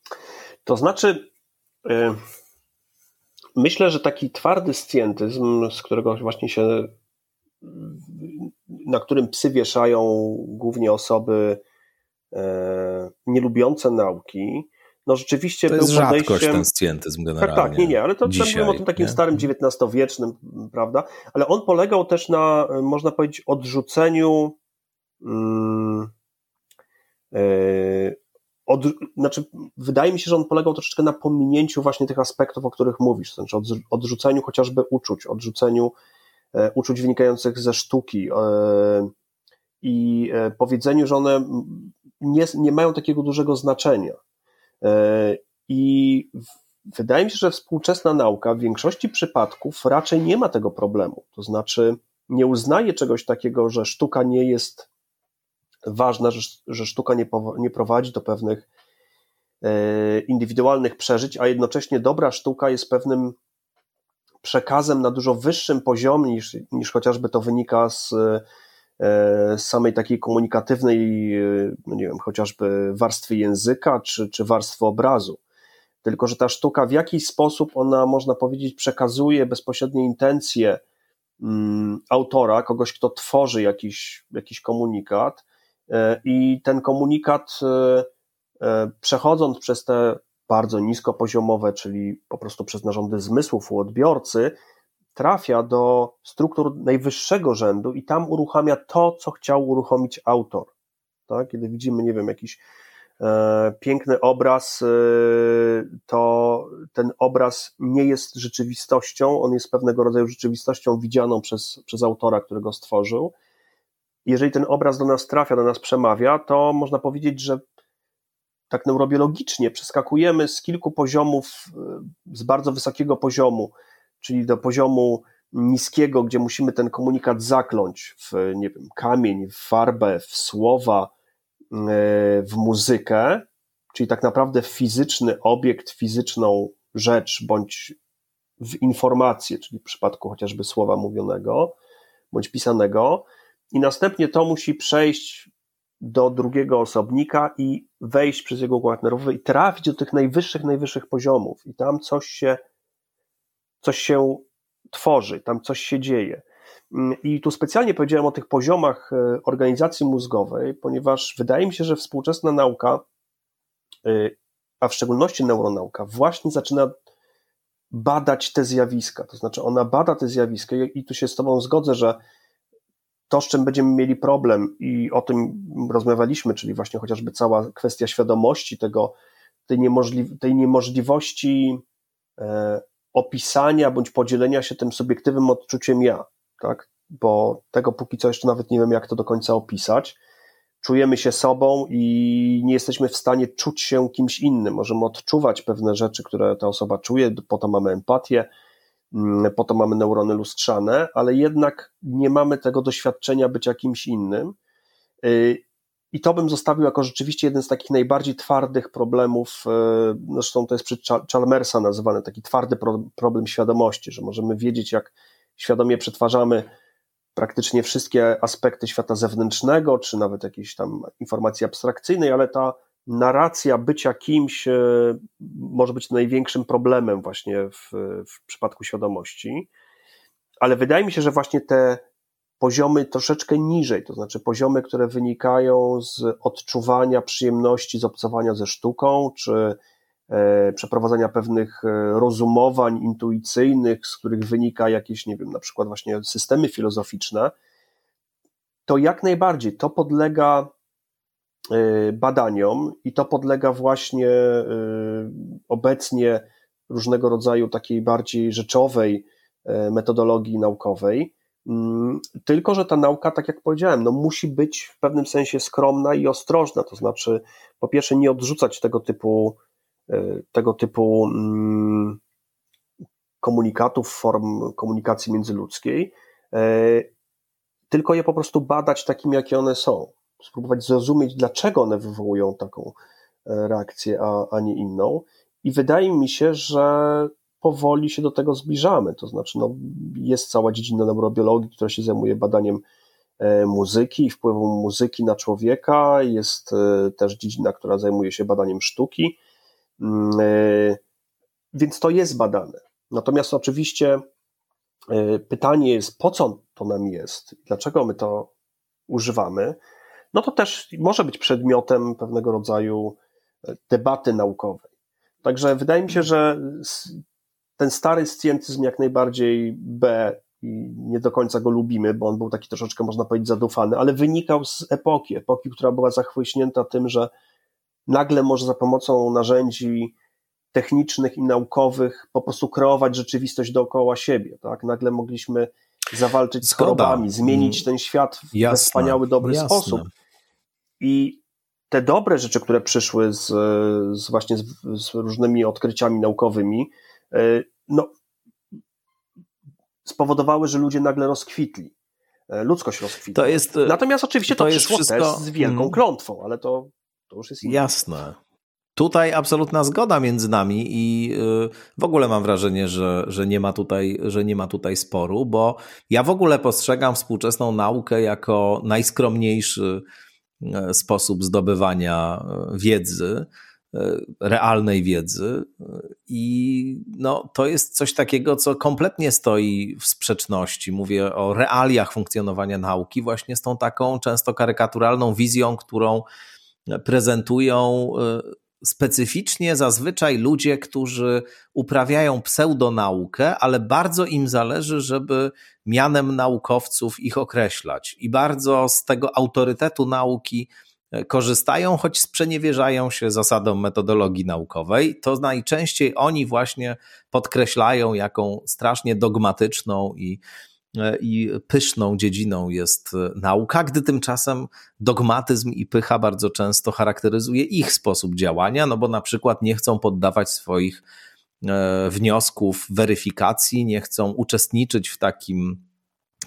To znaczy, myślę, że taki twardy scjentyzm, z którego właśnie się na którym psy wieszają głównie osoby e, nielubiące nauki, no rzeczywiście to jest był podejściem... rzadkość ten scjentyzm generalnie. Tak, tak, nie, nie, ale to Dzisiaj, mówimy o tym takim nie? starym XIX-wiecznym, prawda, ale on polegał też na, można powiedzieć, odrzuceniu e, od, znaczy, wydaje mi się, że on polegał troszeczkę na pominięciu właśnie tych aspektów, o których mówisz, znaczy odrzuceniu chociażby uczuć, odrzuceniu E, uczuć wynikających ze sztuki e, i e, powiedzeniu, że one nie, nie mają takiego dużego znaczenia. I wydaje mi się, że współczesna nauka w większości przypadków raczej nie ma tego problemu. To znaczy, nie uznaje czegoś takiego, że sztuka nie jest ważna, że, że sztuka nie, nie prowadzi do pewnych indywidualnych przeżyć, a jednocześnie dobra sztuka jest pewnym przekazem na dużo wyższym poziomie niż, niż chociażby to wynika e, z samej takiej komunikatywnej, e, no nie wiem, chociażby warstwy języka czy, czy warstwy obrazu. Tylko, że ta sztuka w jakiś sposób ona, można powiedzieć, przekazuje bezpośrednie intencje mm, autora, kogoś, kto tworzy jakiś, jakiś komunikat, e, i ten komunikat, przechodząc przez te bardzo niskopoziomowe, czyli po prostu przez narządy zmysłów u odbiorcy, trafia do struktur najwyższego rzędu i tam uruchamia to, co chciał uruchomić autor. Tak? Kiedy widzimy, nie wiem, jakiś e, piękny obraz, e, to ten obraz nie jest rzeczywistością, on jest pewnego rodzaju rzeczywistością widzianą przez, przez autora, który go stworzył. Jeżeli ten obraz do nas trafia, do nas przemawia, to można powiedzieć, że tak neurobiologicznie przeskakujemy z kilku poziomów, e, z bardzo wysokiego poziomu, czyli do poziomu niskiego, gdzie musimy ten komunikat zakląć w, nie wiem, kamień, w farbę, w słowa, e, w muzykę, czyli tak naprawdę fizyczny obiekt, fizyczną rzecz, bądź w informację, czyli w przypadku chociażby słowa mówionego, bądź pisanego, i następnie to musi przejść do drugiego osobnika i wejść przez jego układ nerwowy i trafić do tych najwyższych, najwyższych poziomów. I tam coś się, coś się tworzy, tam coś się dzieje. Mm, I tu specjalnie powiedziałem o tych poziomach e, organizacji mózgowej, ponieważ wydaje mi się, że współczesna nauka, e, a w szczególności neuronauka, właśnie zaczyna badać te zjawiska. To znaczy, ona bada te zjawiska, i tu się z Tobą zgodzę, że to, z czym będziemy mieli problem, i o tym rozmawialiśmy, czyli właśnie chociażby cała kwestia świadomości tego, tej, niemożli tej niemożliwości e, opisania bądź podzielenia się tym subiektywnym odczuciem ja, tak? Bo tego póki co jeszcze nawet nie wiem, jak to do końca opisać. Czujemy się sobą i nie jesteśmy w stanie czuć się kimś innym. Możemy odczuwać pewne rzeczy, które ta osoba czuje, po to mamy empatię, Mm, po to mamy neurony lustrzane, ale jednak nie mamy tego doświadczenia być jakimś innym. I to bym zostawił jako rzeczywiście jeden z takich najbardziej twardych problemów, y, zresztą to jest przez Chalmersa nazywany taki twardy problem świadomości, że możemy wiedzieć, jak świadomie przetwarzamy praktycznie wszystkie aspekty świata zewnętrznego, czy nawet jakiejś tam informacji abstrakcyjnej, ale ta narracja bycia kimś e, może być największym problemem właśnie w, w przypadku świadomości. Ale wydaje mi się, że właśnie te poziomy troszeczkę niżej, to znaczy poziomy, które wynikają z odczuwania przyjemności z obcowania ze sztuką, czy e, przeprowadzania pewnych e, rozumowań intuicyjnych, z których wynika jakieś, nie wiem, na przykład właśnie systemy filozoficzne, to jak najbardziej to podlega e, badaniom i to podlega właśnie obecnie różnego rodzaju takiej bardziej rzeczowej metodologii naukowej. Mm, tylko, że ta nauka, tak jak powiedziałem, no musi być w pewnym sensie skromna i ostrożna. To znaczy, po pierwsze, nie odrzucać tego typu, e, tego typu mm, komunikatów, form komunikacji międzyludzkiej, e, tylko je po prostu badać takimi, jakie one są. Spróbować zrozumieć, dlaczego one wywołują taką e, reakcję, a, a nie inną. I wydaje mi się, że powoli się do tego zbliżamy. To znaczy, no, jest cała dziedzina neurobiologii, która się zajmuje badaniem e, muzyki i wpływu muzyki na człowieka. Jest e, też dziedzina, która zajmuje się badaniem sztuki. Mm, e, więc to jest badane. Natomiast oczywiście pytanie jest, po co to nam jest, dlaczego my to używamy, no to też może być przedmiotem pewnego rodzaju debaty naukowej. Także wydaje mi się, że ten stary scjentyzm jak najbardziej B i nie do końca go lubimy, bo on był taki troszeczkę, można powiedzieć, zadufany, ale wynikał z epoki, epoki, która była zachłyśnięta tym, że nagle może za pomocą narzędzi technicznych i naukowych po prostu kreować rzeczywistość dookoła siebie, tak? Nagle mogliśmy zawalczyć z chorobami, zmienić mm. ten świat w jasne, wspaniały, dobry jasne. sposób. I te dobre rzeczy, które przyszły z, z właśnie z, z różnymi odkryciami naukowymi, no, spowodowały, że ludzie nagle rozkwitli. E, ludzkość rozkwitła. To jest, Natomiast oczywiście to, to przyszło wszystko... z wielką mm. klątwą, ale to, to już jest inne. Jasne. Tutaj absolutna zgoda między nami i w ogóle mam wrażenie, że, że, nie ma tutaj, że nie ma tutaj sporu, bo ja w ogóle postrzegam współczesną naukę jako najskromniejszy e, sposób zdobywania wiedzy. E, realnej wiedzy. I no, to jest coś takiego, co kompletnie stoi w sprzeczności. Mówię o realiach funkcjonowania nauki, właśnie z tą taką często karykaturalną wizją, którą prezentują e, specyficznie zazwyczaj ludzie, którzy uprawiają pseudonaukę, ale bardzo im zależy, żeby mianem naukowców ich określać. I bardzo z tego autorytetu nauki korzystają, choć sprzeniewierzają się zasadom metodologii naukowej, to najczęściej oni właśnie podkreślają, jaką strasznie dogmatyczną i, i pyszną dziedziną jest nauka, gdy tymczasem dogmatyzm i pycha bardzo często charakteryzuje ich sposób działania, no bo na przykład nie chcą poddawać swoich e, wniosków weryfikacji, nie chcą uczestniczyć w takim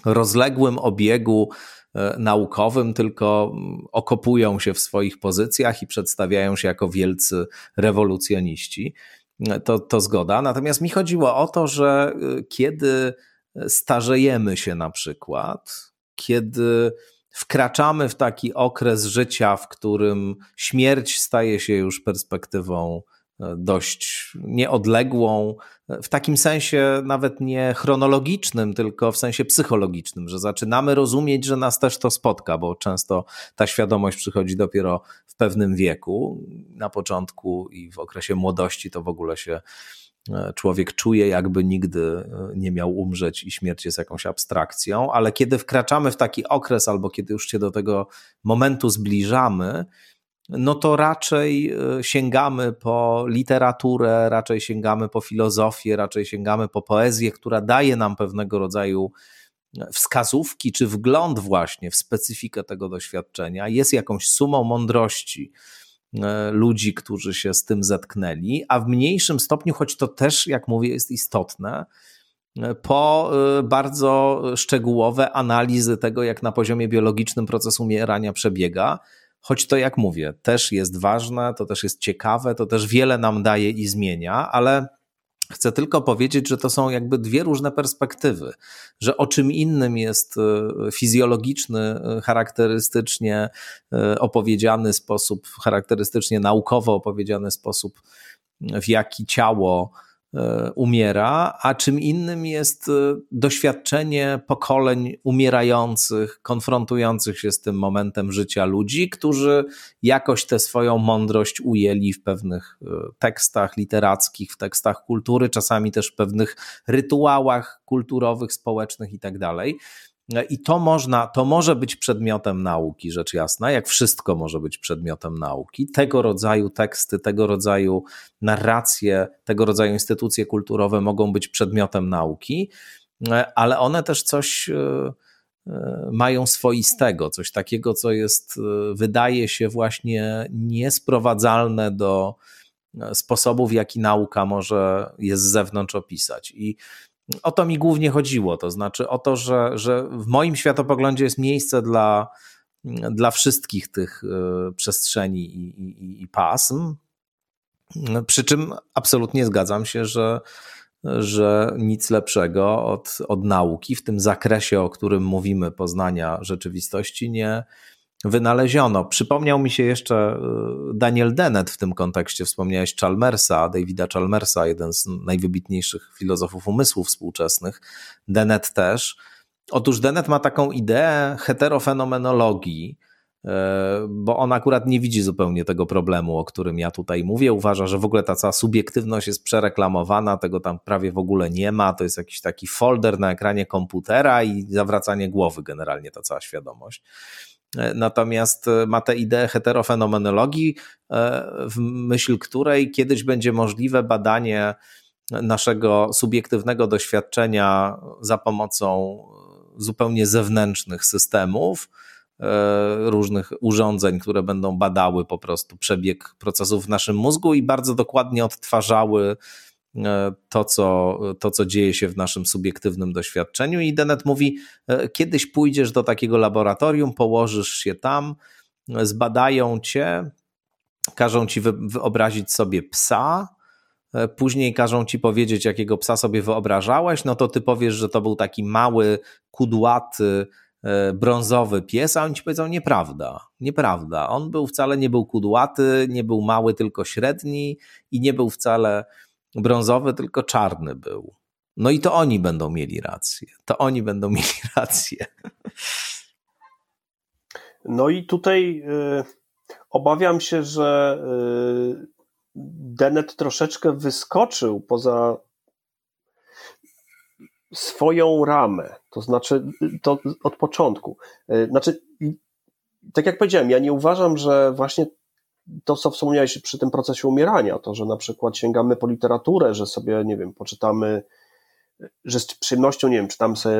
rozległym obiegu E, naukowym, tylko okopują się w swoich pozycjach i przedstawiają się jako wielcy rewolucjoniści. E, to, to zgoda. Natomiast mi chodziło o to, że e, kiedy starzejemy się na przykład, kiedy wkraczamy w taki okres życia, w którym śmierć staje się już perspektywą dość nieodległą, w takim sensie nawet nie chronologicznym, tylko w sensie psychologicznym, że zaczynamy rozumieć, że nas też to spotka, bo często ta świadomość przychodzi dopiero w pewnym wieku. Na początku i w okresie młodości to w ogóle się e, człowiek czuje, jakby nigdy e, nie miał umrzeć i śmierć jest jakąś abstrakcją, ale kiedy wkraczamy w taki okres albo kiedy już się do tego momentu zbliżamy, no to raczej e, sięgamy po literaturę, raczej sięgamy po filozofię, raczej sięgamy po poezję, która daje nam pewnego rodzaju e, wskazówki czy wgląd właśnie w specyfikę tego doświadczenia, jest jakąś sumą mądrości e, ludzi, którzy się z tym zetknęli, a w mniejszym stopniu, choć to też, jak mówię, jest istotne, po bardzo szczegółowe analizy tego, jak na poziomie biologicznym proces umierania przebiega, choć to jak mówię, też jest ważne, to też jest ciekawe, to też wiele nam daje i zmienia, ale Chcę tylko powiedzieć, że to są jakby dwie różne perspektywy, że o czym innym jest e, fizjologiczny, e, charakterystycznie e, opowiedziany sposób, charakterystycznie naukowo opowiedziany sposób, w jaki ciało umiera, a czym innym jest e, doświadczenie pokoleń umierających, konfrontujących się z tym momentem życia ludzi, którzy jakoś tę swoją mądrość ujęli w pewnych e, tekstach literackich, w tekstach kultury, czasami też w pewnych rytuałach kulturowych, społecznych itd. I to można, to może być przedmiotem nauki, rzecz jasna, jak wszystko może być przedmiotem nauki. Tego rodzaju teksty, tego rodzaju narracje, tego rodzaju instytucje kulturowe mogą być przedmiotem nauki, ale one też coś e, e, mają swoistego, coś takiego, co jest, e, wydaje się właśnie niesprowadzalne do sposobów, w jaki nauka może je z zewnątrz opisać. I o to mi głównie chodziło. To znaczy o to, że, że w moim światopoglądzie jest miejsce dla, dla wszystkich tych e, przestrzeni i, i, i pasm. Przy czym absolutnie zgadzam się, że, że nic lepszego od, od nauki w tym zakresie, o którym mówimy, poznania rzeczywistości, nie, wynaleziono. Przypomniał mi się jeszcze y, Daniel Dennett w tym kontekście. Wspomniałeś Chalmersa, Davida Chalmersa, jeden z najwybitniejszych filozofów umysłu współczesnych. Dennett też. Otóż Dennett ma taką ideę heterofenomenologii, y, bo on akurat nie widzi zupełnie tego problemu, o którym ja tutaj mówię. Uważa, że w ogóle ta cała subiektywność jest przereklamowana, tego tam prawie w ogóle nie ma. To jest jakiś taki folder na ekranie komputera i zawracanie głowy generalnie ta cała świadomość. E, natomiast e, ma tę ideę heterofenomenologii, e, w myśl której kiedyś będzie możliwe badanie naszego subiektywnego doświadczenia za pomocą zupełnie zewnętrznych systemów, różnych urządzeń, które będą badały po prostu przebieg procesów w naszym mózgu i bardzo dokładnie odtwarzały to co, to, co dzieje się w naszym subiektywnym doświadczeniu. I Dennett mówi: e, kiedyś pójdziesz do takiego laboratorium, położysz się tam, zbadają cię, każą ci wyobrazić sobie psa. E, później każą ci powiedzieć, jakiego psa sobie wyobrażałeś, no to ty powiesz, że to był taki mały, kudłaty, brązowy pies, a oni ci powiedzą nieprawda, nieprawda. On był wcale nie był kudłaty, nie był mały, tylko średni i nie był wcale brązowy, tylko czarny był. No i to oni będą mieli rację. To oni będą mieli rację. No i tutaj y, obawiam się, że y, Dennett troszeczkę wyskoczył poza swoją ramę. To znaczy, to od początku. Y, znaczy, tak jak powiedziałem, ja nie uważam, że właśnie to, co wspomniałeś przy tym procesie umierania, to, że na przykład sięgamy po literaturę, że sobie, nie wiem, poczytamy, że z przyjemnością, nie wiem, czytamy sobie,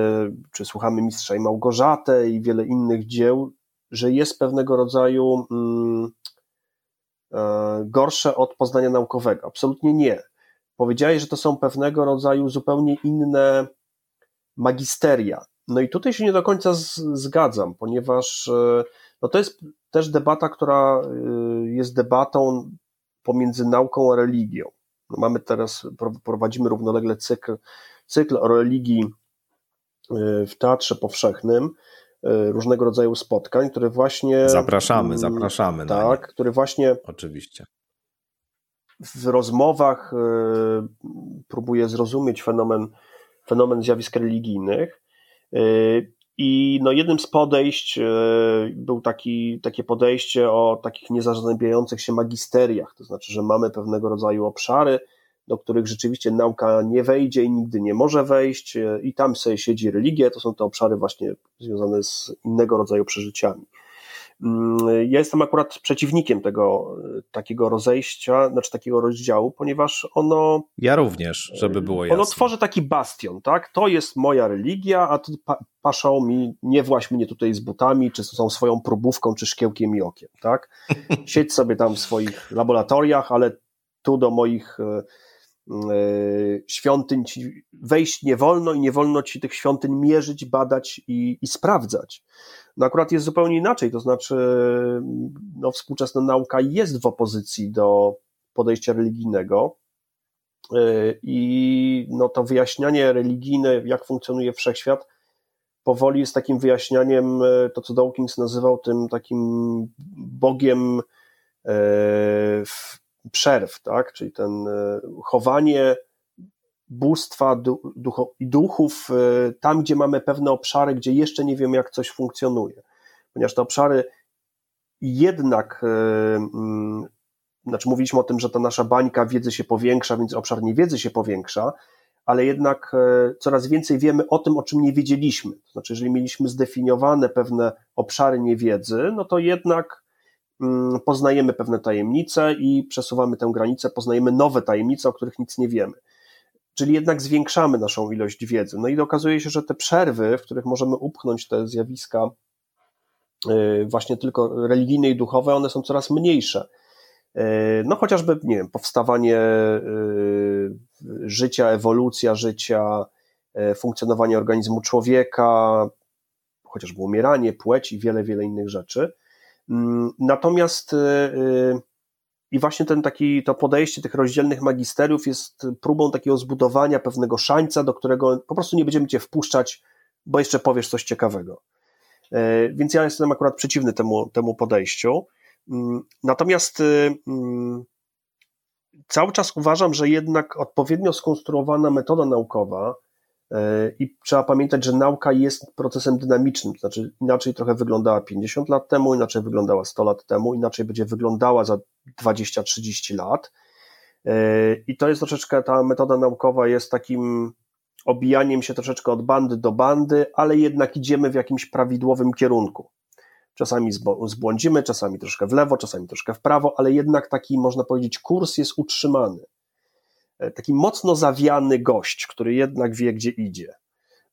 czy słuchamy Mistrza i Małgorzatę i wiele innych dzieł, że jest pewnego rodzaju mm, e, gorsze od poznania naukowego. Absolutnie nie. Powiedziałeś, że to są pewnego rodzaju zupełnie inne magisteria. No i tutaj się nie do końca z, zgadzam, ponieważ e, no to jest też debata, która y, jest debatą pomiędzy nauką a religią. No mamy teraz, prowadzimy równolegle cykl, cykl o religii y, w Teatrze Powszechnym, y, różnego rodzaju spotkań, które właśnie. Zapraszamy, mm, zapraszamy. Tak, które właśnie. Oczywiście. W rozmowach próbuje zrozumieć fenomen, fenomen zjawisk religijnych. I no jednym z podejść e, był taki, takie podejście o takich niezazębiających się magisteriach, to znaczy, że mamy pewnego rodzaju obszary, do których rzeczywiście nauka nie wejdzie i nigdy nie może wejść, e, i tam sobie siedzi religia, to są te obszary właśnie związane z innego rodzaju przeżyciami. Mm, ja jestem akurat przeciwnikiem tego takiego rozejścia, znaczy takiego rozdziału, ponieważ ono. Ja również, żeby było jasne. Ono tworzy taki bastion, tak? To jest moja religia, a ty paszą mi, nie właś mnie tutaj z butami, czy są swoją próbówką, czy szkiełkiem i okiem, tak? Siedź sobie tam w swoich laboratoriach, ale tu do moich e, e, świątyń ci wejść nie wolno i nie wolno ci tych świątyń mierzyć, badać i, i sprawdzać. No akurat jest zupełnie inaczej, to znaczy no, współczesna nauka jest w opozycji do podejścia religijnego, I no to wyjaśnianie religijne, jak funkcjonuje wszechświat, powoli jest takim wyjaśnianiem, to co Dawkins nazywał tym takim Bogiem przerw, tak? czyli ten chowanie bóstwa i duchów tam, gdzie mamy pewne obszary, gdzie jeszcze nie wiem, jak coś funkcjonuje. Ponieważ te obszary jednak, mm, znaczy mówiliśmy o tym, że ta nasza bańka wiedzy się powiększa, więc obszar niewiedzy się powiększa, ale jednak e, coraz więcej wiemy o tym, o czym nie wiedzieliśmy. To znaczy, jeżeli mieliśmy zdefiniowane pewne obszary niewiedzy, no to jednak poznajemy pewne tajemnice i przesuwamy tę granicę, poznajemy nowe tajemnice, o których nic nie wiemy. Czyli jednak zwiększamy naszą ilość wiedzy. No i okazuje się, że te przerwy, w których możemy upchnąć te zjawiska e, właśnie tylko religijne i duchowe, one są coraz mniejsze. E, no chociażby, nie wiem, powstawanie życia, ewolucja życia, funkcjonowanie organizmu człowieka, chociażby umieranie, płeć i wiele, wiele innych rzeczy. Mm, natomiast e, e, i właśnie ten taki, to podejście tych rozdzielnych magisteriów jest próbą takiego zbudowania pewnego szańca, do którego po prostu nie będziemy cię wpuszczać, bo jeszcze powiesz coś ciekawego. Więc ja jestem akurat przeciwny temu, temu podejściu. Mm, natomiast mm, cały czas uważam, że jednak odpowiednio skonstruowana metoda naukowa e, i trzeba pamiętać, że nauka jest procesem dynamicznym, znaczy inaczej trochę wyglądała 50 lat temu, inaczej wyglądała 100 lat temu, inaczej będzie wyglądała za 20-30 lat. E, I to jest troszeczkę, ta metoda naukowa jest takim obijaniem się troszeczkę od bandy do bandy, ale jednak idziemy w jakimś prawidłowym kierunku. Czasami zbłądzimy, czasami troszkę w lewo, czasami troszkę w prawo, ale jednak taki, można powiedzieć, kurs jest utrzymany. E, taki mocno zawiany gość, który jednak wie, gdzie idzie.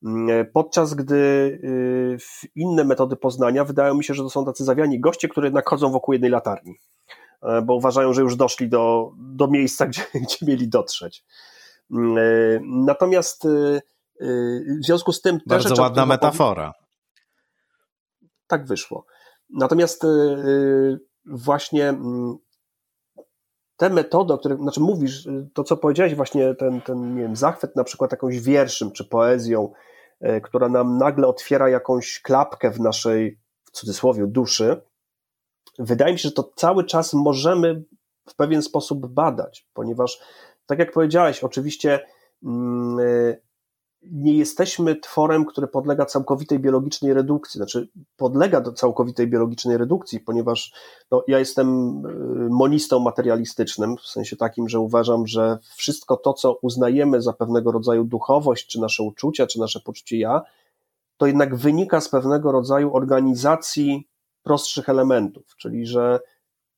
Mm, e, podczas gdy y, inne metody poznania wydają mi się, że to są tacy zawiani goście, które jednak chodzą wokół jednej latarni, e, bo uważają, że już doszli do, do miejsca, gdzie, gdzie mieli dotrzeć. Mm, natomiast y, y, w związku z tym. Bardzo ładna metafora tak wyszło. Natomiast właśnie mm, te metody, o których, znaczy mówisz, y, to co powiedziałeś, właśnie ten, ten nie wiem, zachwyt na przykład jakąś wierszem czy poezją, która nam nagle otwiera jakąś klapkę w naszej, w cudzysłowie, duszy, wydaje mi się, że to cały czas możemy w pewien sposób badać, ponieważ, tak jak powiedziałeś, oczywiście mm, nie jesteśmy tworem, który podlega całkowitej biologicznej redukcji, znaczy podlega do całkowitej biologicznej redukcji, ponieważ no, ja jestem y, monistą materialistycznym, w sensie takim, że uważam, że wszystko to, co uznajemy za pewnego rodzaju duchowość, czy nasze uczucia, czy nasze poczucie ja, to jednak wynika z pewnego rodzaju organizacji prostszych elementów, czyli że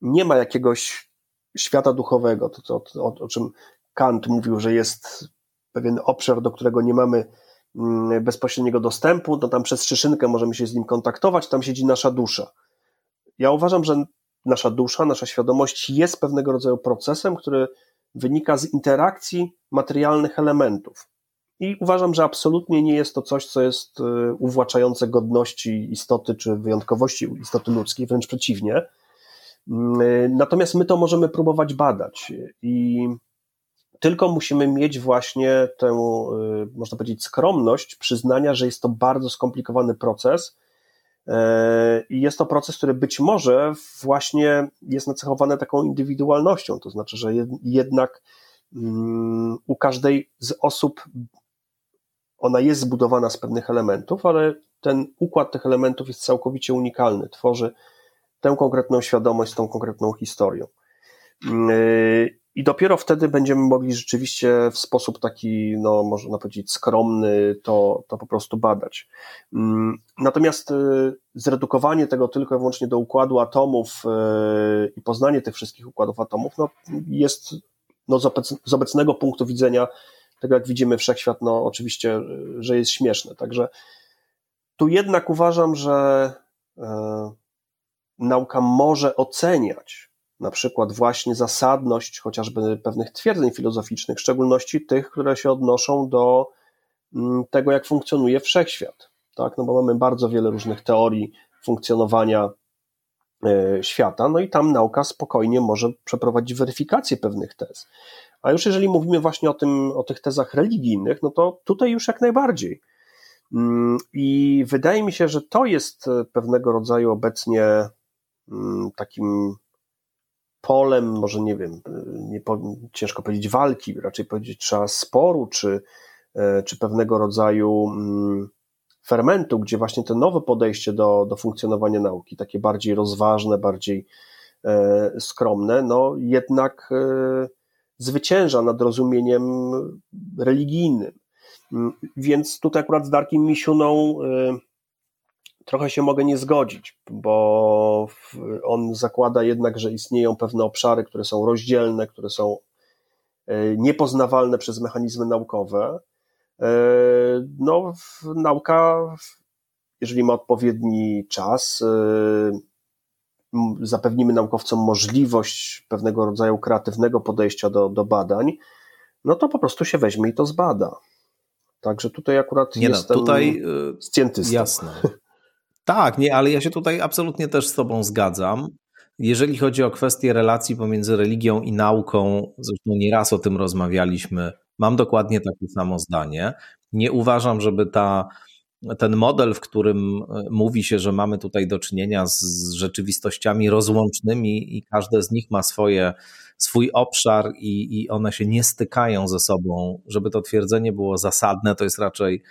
nie ma jakiegoś świata duchowego, to, to, to o, o czym Kant mówił, że jest pewien obszar, do którego nie mamy mm, bezpośredniego dostępu, to tam przez szyszynkę możemy się z nim kontaktować, tam siedzi nasza dusza. Ja uważam, że nasza dusza, nasza świadomość jest pewnego rodzaju procesem, który wynika z interakcji materialnych elementów. I uważam, że absolutnie nie jest to coś, co jest y, uwłaczające godności istoty czy wyjątkowości istoty ludzkiej, wręcz przeciwnie. Mm, y, natomiast my to możemy próbować badać. I tylko musimy mieć właśnie tę, y, można powiedzieć, skromność przyznania, że jest to bardzo skomplikowany proces. Y, I jest to proces, który być może właśnie jest nacechowany taką indywidualnością, to znaczy, że jednak mm, u każdej z osób ona jest zbudowana z pewnych elementów, ale ten układ tych elementów jest całkowicie unikalny, tworzy tę konkretną świadomość z tą konkretną historią. I dopiero wtedy będziemy mogli rzeczywiście w sposób taki, no można powiedzieć, skromny to, to po prostu badać. Mm, natomiast y, zredukowanie tego tylko i wyłącznie do układu atomów y, i poznanie tych wszystkich układów atomów no, jest no, z obecnego punktu widzenia, tego jak widzimy wszechświat, no oczywiście, y, że jest śmieszne. Także tu jednak uważam, że nauka może oceniać na przykład właśnie zasadność chociażby pewnych twierdzeń filozoficznych, w szczególności tych, które się odnoszą do mm, tego, jak funkcjonuje wszechświat. Tak? No bo mamy bardzo wiele różnych teorii funkcjonowania e, świata, no i tam nauka spokojnie może przeprowadzić weryfikację pewnych tez. A już jeżeli mówimy właśnie o, tym, o tych tezach religijnych, no to tutaj już jak najbardziej. Mm, I wydaje mi się, że to jest pewnego rodzaju obecnie mm, takim polem, może nie wiem, nie, ciężko powiedzieć walki, raczej powiedzieć trzeba sporu, czy, e, czy pewnego rodzaju mm, fermentu, gdzie właśnie to nowe podejście do, do funkcjonowania nauki, takie bardziej rozważne, bardziej e, skromne, no jednak e, zwycięża nad rozumieniem religijnym. Mm, więc tutaj akurat z Darkiem Misiuną trochę się mogę nie zgodzić, bo on zakłada jednak, że istnieją pewne obszary, które są rozdzielne, które są e, niepoznawalne przez mechanizmy naukowe. E, no, nauka, jeżeli ma odpowiedni czas, e, zapewnimy naukowcom możliwość pewnego rodzaju kreatywnego podejścia do, do badań, no to po prostu się weźmie i to zbada. Także tutaj akurat nie no, jestem no, tutaj, scjentystą. Jasne. Tak, nie, ale ja się tutaj absolutnie też z Tobą zgadzam. Jeżeli chodzi o kwestię relacji pomiędzy religią i nauką, zresztą nieraz o tym rozmawialiśmy, mam dokładnie takie samo zdanie. Nie uważam, żeby ta, ten model, w którym e, mówi się, że mamy tutaj do czynienia z rzeczywistościami rozłącznymi i każde z nich ma swoje, swój obszar i, i one się nie stykają ze sobą, żeby to twierdzenie było zasadne, to jest raczej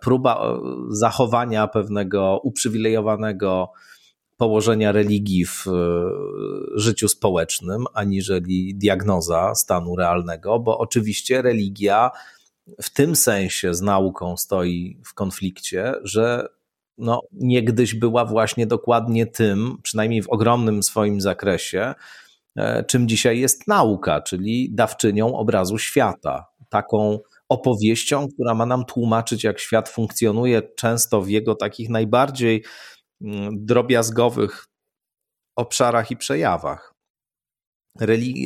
próba e, zachowania pewnego uprzywilejowanego położenia religii w e, życiu społecznym, aniżeli diagnoza stanu realnego, bo oczywiście religia w tym sensie z nauką stoi w konflikcie, że no, niegdyś była właśnie dokładnie tym, przynajmniej w ogromnym swoim zakresie, e, czym dzisiaj jest nauka, czyli dawczynią obrazu świata. Taką opowieścią, która ma nam tłumaczyć, jak świat funkcjonuje, często w jego takich najbardziej mm, drobiazgowych obszarach i przejawach.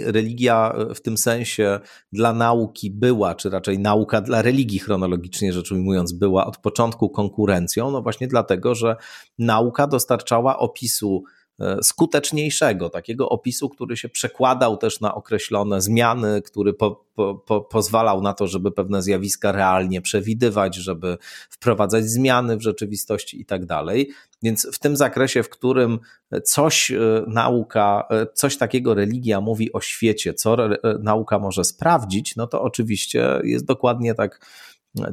Religia w tym sensie dla nauki była, czy raczej nauka dla religii chronologicznie rzecz ujmując, była od początku konkurencją, no właśnie dlatego, że nauka dostarczała opisu skuteczniejszego, takiego opisu, który się przekładał też na określone zmiany, który po, po, po, pozwalał na to, żeby pewne zjawiska realnie przewidywać, żeby wprowadzać zmiany w rzeczywistości i tak dalej. Więc w tym zakresie, w którym coś e, nauka, e, coś takiego religia mówi o świecie, co nauka może sprawdzić, no to oczywiście jest dokładnie tak,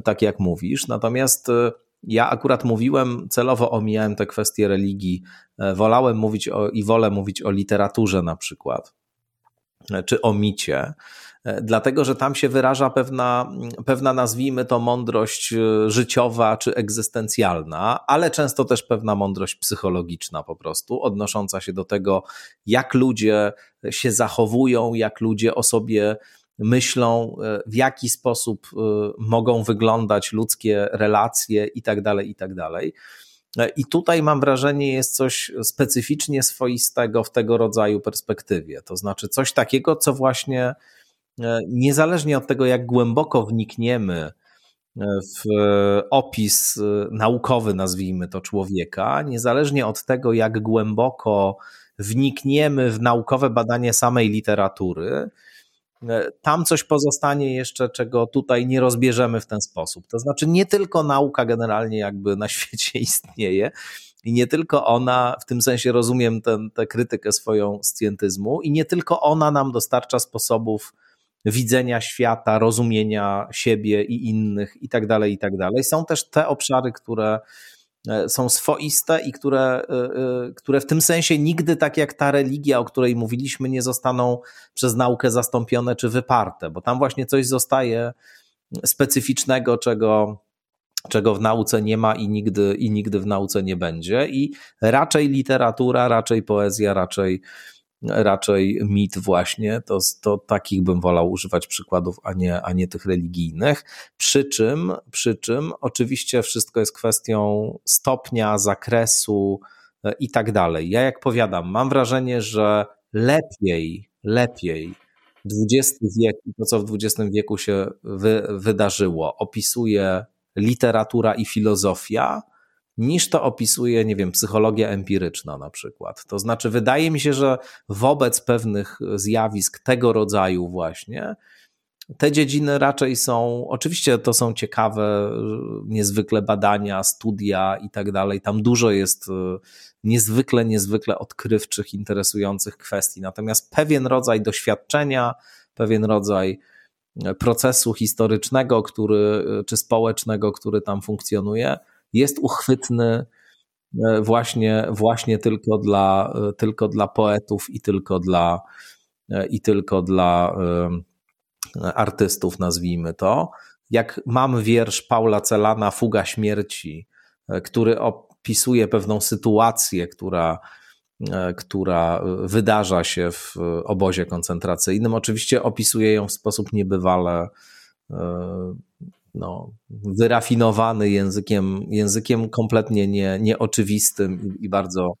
tak jak mówisz. Natomiast ja akurat mówiłem, celowo omijałem te kwestie religii. E, wolałem mówić o, i wolę mówić o literaturze na przykład, e, czy o micie, e, dlatego że tam się wyraża pewna, pewna, nazwijmy to, mądrość życiowa czy egzystencjalna, ale często też pewna mądrość psychologiczna po prostu, odnosząca się do tego, jak ludzie się zachowują, jak ludzie o sobie myślą, e, w jaki sposób e, mogą wyglądać ludzkie relacje i tak dalej, i tak. E, I tutaj mam wrażenie, jest coś specyficznie swoistego w tego rodzaju perspektywie. To znaczy coś takiego, co właśnie niezależnie od tego, jak głęboko wnikniemy w opis naukowy, nazwijmy to człowieka, niezależnie od tego, jak głęboko wnikniemy w naukowe badanie samej literatury, tam coś pozostanie jeszcze, czego tutaj nie rozbierzemy w ten sposób. To znaczy, nie tylko nauka generalnie jakby na świecie istnieje, i nie tylko ona, w tym sensie rozumiem tę krytykę swoją scjentyzmu, i nie tylko ona nam dostarcza sposobów widzenia świata, rozumienia siebie i innych, i tak dalej, i tak dalej. Są też te obszary, które E, są swoiste i które, e, e, które w tym sensie nigdy, tak jak ta religia, o której mówiliśmy, nie zostaną przez naukę zastąpione czy wyparte, bo tam właśnie coś zostaje specyficznego, czego, czego w nauce nie ma i nigdy, i nigdy w nauce nie będzie. I raczej literatura, raczej poezja, raczej raczej mit właśnie, to, to takich bym wolał używać przykładów, a nie, a nie tych religijnych. Przy czym, przy czym oczywiście wszystko jest kwestią stopnia, zakresu e, i tak dalej. Ja jak powiadam, mam wrażenie, że lepiej, lepiej XX wiek i to, co w XX wieku się wy, wydarzyło, opisuje literatura i filozofia, niż to opisuje, nie wiem, psychologia empiryczna na przykład. To znaczy, wydaje mi się, że wobec pewnych zjawisk tego rodzaju właśnie, te dziedziny raczej są, oczywiście to są ciekawe, niezwykle badania, studia i tak dalej. Tam dużo jest e, niezwykle, niezwykle odkrywczych, interesujących kwestii. Natomiast pewien rodzaj doświadczenia, pewien rodzaj e, procesu historycznego, który, e, czy społecznego, który tam funkcjonuje, jest uchwytny właśnie, właśnie tylko, dla, tylko dla poetów i tylko dla, i tylko dla artystów, nazwijmy to. Jak mam wiersz Paula Celana, Fuga Śmierci, e, który opisuje pewną sytuację, która, e, która wydarza się w obozie koncentracyjnym. Oczywiście opisuje ją w sposób niebywale e, no, wyrafinowany językiem, językiem kompletnie nie, nieoczywistym i bardzo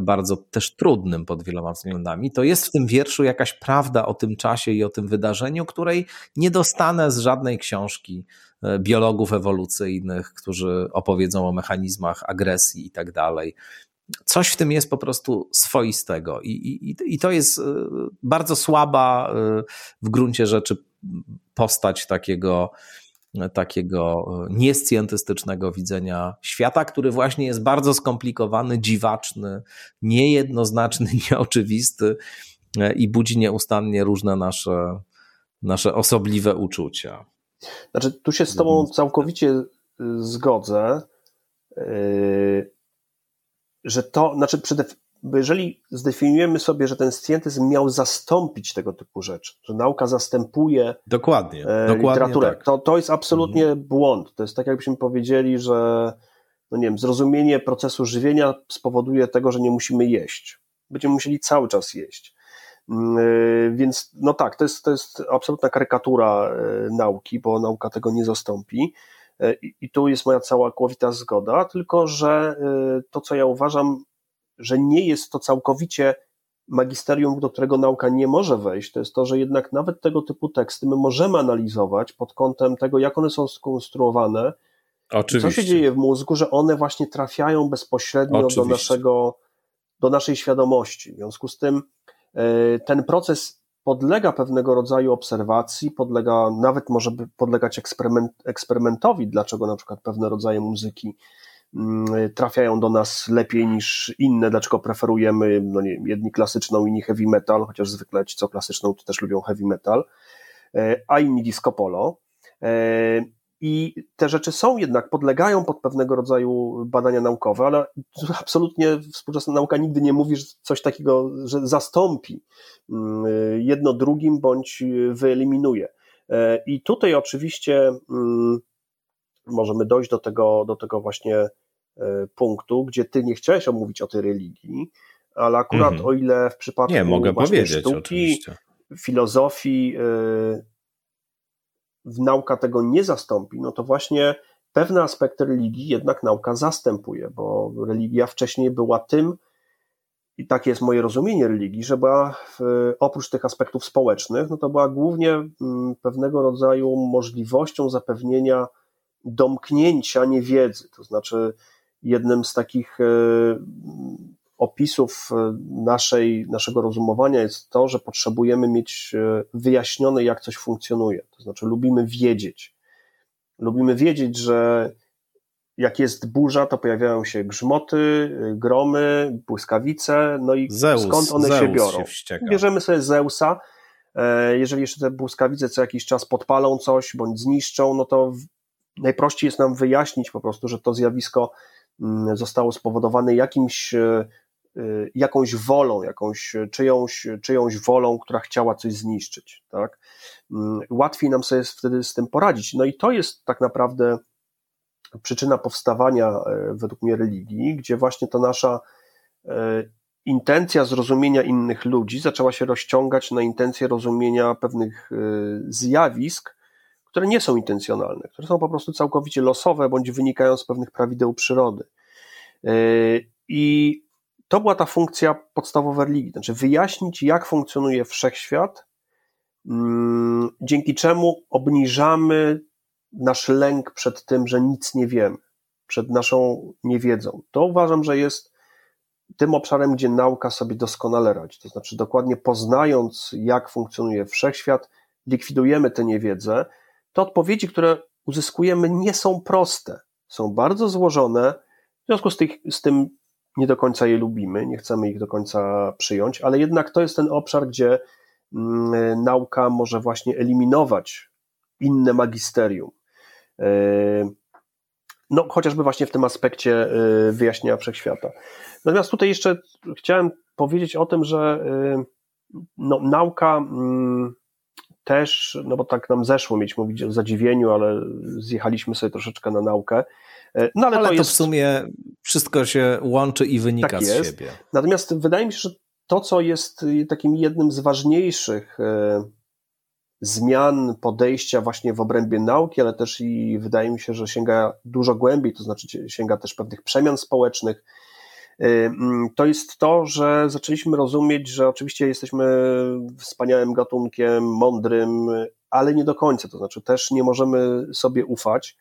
bardzo też trudnym pod wieloma względami, to jest w tym wierszu jakaś prawda o tym czasie i o tym wydarzeniu, której nie dostanę z żadnej książki e, biologów ewolucyjnych, którzy opowiedzą o mechanizmach agresji i tak dalej. Coś w tym jest po prostu swoistego i, i, i to jest e, bardzo słaba e, w gruncie rzeczy postać takiego takiego e, niescientystycznego widzenia świata, który właśnie jest bardzo skomplikowany, dziwaczny, niejednoznaczny, nieoczywisty e, i budzi nieustannie różne nasze, nasze osobliwe uczucia. Znaczy, tu się z Tobą całkowicie e, zgodzę, że to, znaczy przede, bo jeżeli zdefiniujemy sobie, że ten scjentyzm miał zastąpić tego typu rzeczy, że nauka zastępuje dokładnie, e, literaturę, tak. to, to jest absolutnie mhm. błąd. To jest tak, jakbyśmy powiedzieli, że no nie wiem, zrozumienie procesu żywienia spowoduje tego, że nie musimy jeść. Będziemy musieli cały czas jeść. Mm, e, więc no tak, to jest, to jest absolutna karykatura e, nauki, bo nauka tego nie zastąpi. I, I tu jest moja cała kłowita zgoda, tylko że to, co ja uważam że nie jest to całkowicie magisterium, do którego nauka nie może wejść, to jest to, że jednak nawet tego typu teksty my możemy analizować pod kątem tego, jak one są skonstruowane, Oczywiście. co się dzieje w mózgu, że one właśnie trafiają bezpośrednio do, naszego, do naszej świadomości. W związku z tym e, ten proces podlega pewnego rodzaju obserwacji, podlega, nawet może podlegać eksperyment, eksperymentowi, dlaczego na przykład pewne rodzaje muzyki trafiają do nas lepiej niż inne, dlaczego preferujemy no nie jedni klasyczną, inni heavy metal, chociaż zwykle ci, co klasyczną, to też lubią heavy metal, e, a inni disco polo. E, I te rzeczy są jednak, podlegają pod pewnego rodzaju badania naukowe, ale absolutnie współczesna nauka nigdy nie mówi, że coś takiego, że zastąpi mm, jedno drugim bądź wyeliminuje. E, I tutaj oczywiście mm, możemy dojść do tego, do tego właśnie punktu, gdzie ty nie chciałeś omówić o tej religii, ale akurat mhm. o ile w przypadku nie, mogę powiedzieć, sztuki, oczywiście. filozofii, yy, nauka tego nie zastąpi, no to właśnie pewne aspekty religii jednak nauka zastępuje, bo religia wcześniej była tym, i takie jest moje rozumienie religii, że była oprócz tych aspektów społecznych, no to była głównie mm, pewnego rodzaju możliwością zapewnienia domknięcia niewiedzy, to znaczy jednym z takich e, opisów e, naszej, naszego rozumowania jest to, że potrzebujemy mieć e, wyjaśnione, jak coś funkcjonuje. To znaczy, lubimy wiedzieć. Lubimy wiedzieć, że jak jest burza, to pojawiają się grzmoty, gromy, błyskawice, no i Zeus, skąd one Zeus się biorą. Się Bierzemy sobie Zeusa. Jeżeli jeszcze te błyskawice co jakiś czas podpalą coś bądź zniszczą, no to najprościej jest nam wyjaśnić po prostu, że to zjawisko zostało spowodowane jakimś, e, e, jakąś wolą, jakąś czyjąś, czyjąś wolą, która chciała coś zniszczyć. Tak? Mm, łatwiej nam sobie wtedy z tym poradzić. No i to jest tak naprawdę przyczyna powstawania e, według mnie religii, gdzie właśnie ta nasza intencja zrozumienia innych ludzi zaczęła się rozciągać na intencję rozumienia pewnych zjawisk, które nie są intencjonalne, które są po prostu całkowicie losowe bądź wynikają z pewnych prawideł przyrody. Yy, I to była ta funkcja podstawowa religii, znaczy wyjaśnić, jak funkcjonuje wszechświat, mm, dzięki czemu obniżamy nasz lęk przed tym, że nic nie wiemy, przed naszą niewiedzą. To uważam, że jest tym obszarem, gdzie nauka sobie doskonale radzi. To znaczy, dokładnie poznając, jak funkcjonuje wszechświat, likwidujemy tę niewiedzę, to odpowiedzi, które uzyskujemy, nie są proste. Są bardzo złożone, w związku z, tych, z tym nie do końca je lubimy, nie chcemy ich do końca przyjąć, ale jednak to jest ten obszar, gdzie mm, nauka może właśnie eliminować inne magisterium. E, no, chociażby właśnie w tym aspekcie e, wyjaśnienia wszechświata. Natomiast tutaj jeszcze chciałem powiedzieć o tym, że e, no, nauka mm, też, no bo tak nam zeszło mieć mówić o zadziwieniu, ale zjechaliśmy sobie troszeczkę na naukę. No ale, ale to, jest... w sumie wszystko się łączy i wynika tak z siebie. Natomiast wydaje mi się, że to, co jest takim jednym z ważniejszych zmian podejścia właśnie w obrębie nauki, ale też i wydaje mi się, że sięga dużo głębiej, to znaczy sięga też pewnych przemian społecznych. Y, mm, to jest to, że zaczęliśmy rozumieć, że oczywiście jesteśmy wspaniałym gatunkiem, mądrym, ale nie do końca. To znaczy też nie możemy sobie ufać,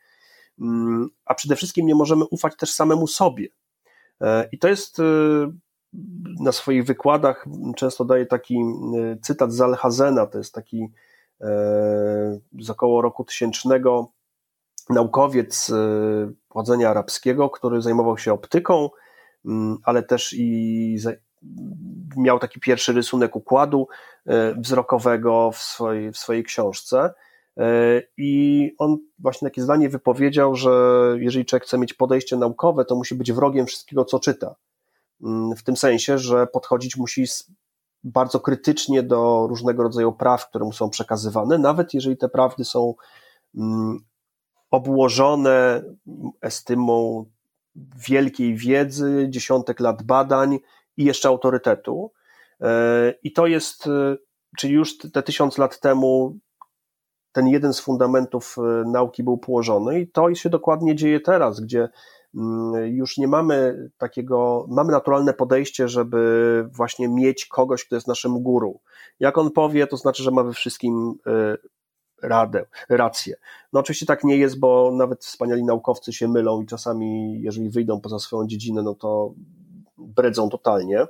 mm, a przede wszystkim nie możemy ufać też samemu sobie. Y, I to jest y, na swoich wykładach często daję taki cytat z Alhazena, to jest taki z około roku tysięcznego naukowiec e, pochodzenia arabskiego, który zajmował się optyką, ale też i miał taki pierwszy rysunek układu e, wzrokowego w swojej, w swojej książce. E, I on właśnie takie zdanie wypowiedział, że jeżeli człowiek chce mieć podejście naukowe, to musi być wrogiem wszystkiego, co czyta. Mm, w tym sensie, że podchodzić musi bardzo krytycznie do różnego rodzaju praw, które mu są przekazywane, nawet jeżeli te prawdy są mm, obłożone estymą wielkiej wiedzy, dziesiątek lat badań i jeszcze autorytetu. E, I to jest, e, czyli już te tysiąc lat temu ten jeden z fundamentów e, nauki był położony, i to się dokładnie dzieje teraz, gdzie Mm, już nie mamy takiego, mamy naturalne podejście, żeby właśnie mieć kogoś, kto jest naszym guru. Jak on powie, to znaczy, że ma we wszystkim radę, rację. No oczywiście tak nie jest, bo nawet wspaniali naukowcy się mylą i czasami, jeżeli wyjdą poza swoją dziedzinę, no to bredzą totalnie,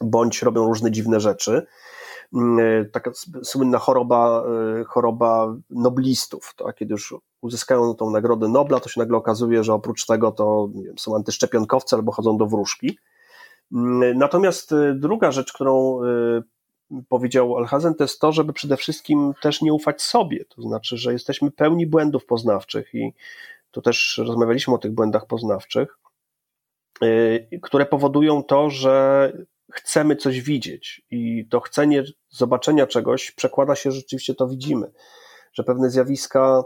bądź robią różne dziwne rzeczy. Mm, e, taka słynna choroba, e, choroba noblistów, to, kiedy już uzyskają tą nagrodę Nobla, to się nagle okazuje, że oprócz tego to wiem, są antyszczepionkowcy albo chodzą do wróżki. Mm, natomiast e, druga rzecz, którą powiedział Alhazen, to jest to, żeby przede wszystkim też nie ufać sobie. To znaczy, że jesteśmy pełni błędów poznawczych i tu też rozmawialiśmy o tych błędach poznawczych, które powodują to, że chcemy coś widzieć i to chcenie zobaczenia czegoś przekłada się, że rzeczywiście to widzimy, że pewne zjawiska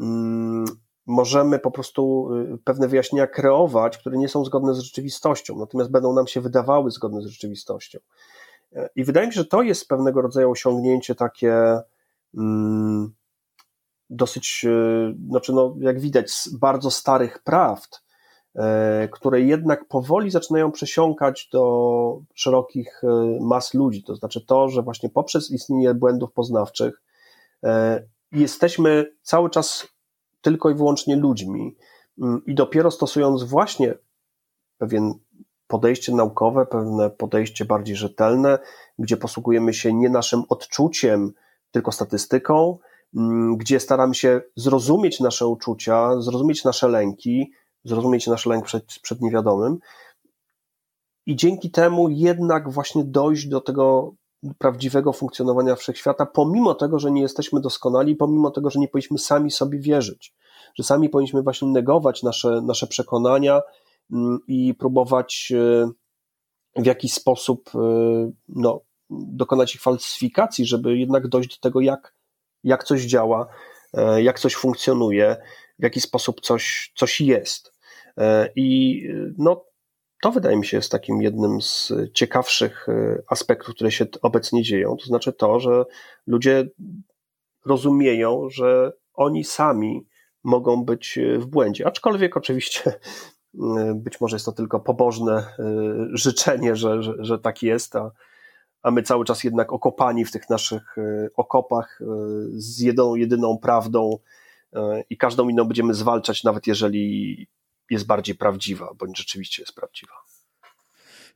mm, możemy po prostu y, pewne wyjaśnienia kreować, które nie są zgodne z rzeczywistością, natomiast będą nam się wydawały zgodne z rzeczywistością. I wydaje mi się, że to jest pewnego rodzaju osiągnięcie takie mm, dosyć, y, znaczy no, jak widać, z bardzo starych prawd, E, które jednak powoli zaczynają przesiąkać do szerokich e, mas ludzi. To znaczy to, że właśnie poprzez istnienie błędów poznawczych e, jesteśmy cały czas tylko i wyłącznie ludźmi mm, i dopiero stosując właśnie pewien podejście naukowe, pewne podejście bardziej rzetelne, gdzie posługujemy się nie naszym odczuciem, tylko statystyką, mm, gdzie staramy się zrozumieć nasze uczucia, zrozumieć nasze lęki, zrozumieć nasz lęk przed, przed niewiadomym. I dzięki temu jednak właśnie dojść do tego prawdziwego funkcjonowania wszechświata, pomimo tego, że nie jesteśmy doskonali, pomimo tego, że nie powinniśmy sami sobie wierzyć, że sami powinniśmy właśnie negować nasze, nasze przekonania i próbować e, w jakiś sposób e, no, dokonać ich falsyfikacji, żeby jednak dojść do tego, jak, jak coś działa, e, jak coś funkcjonuje, w jaki sposób coś, coś jest. I no, to wydaje mi się jest takim jednym z ciekawszych aspektów, które się obecnie dzieją. To znaczy to, że ludzie rozumieją, że oni sami mogą być w błędzie. Aczkolwiek oczywiście być może jest to tylko pobożne życzenie, że, że, że tak jest, a, a my cały czas jednak okopani w tych naszych okopach z jedną, jedyną prawdą i każdą inną będziemy zwalczać, nawet jeżeli jest bardziej prawdziwa, bądź rzeczywiście jest prawdziwa.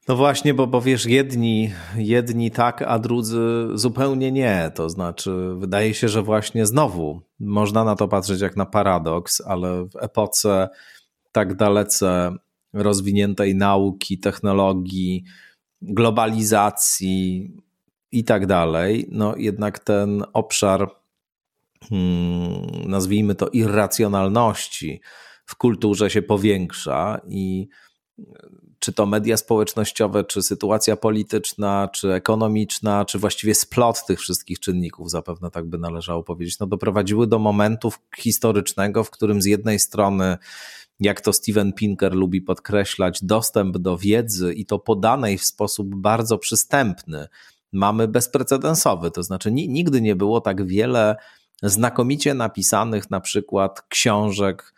No właśnie, bo, bo wiesz, jedni, jedni tak, a drudzy zupełnie nie. To znaczy, wydaje się, że właśnie znowu można na to patrzeć jak na paradoks, ale w epoce tak dalece rozwiniętej nauki, technologii, globalizacji i tak dalej, no jednak ten obszar, hmm, nazwijmy to irracjonalności w kulturze się powiększa i czy to media społecznościowe, czy sytuacja polityczna, czy ekonomiczna, czy właściwie splot tych wszystkich czynników, zapewne tak by należało powiedzieć, no doprowadziły do momentu historycznego, w którym z jednej strony jak to Steven Pinker lubi podkreślać, dostęp do wiedzy i to podanej w sposób bardzo przystępny mamy bezprecedensowy. To znaczy, nigdy nie było tak wiele znakomicie napisanych na przykład książek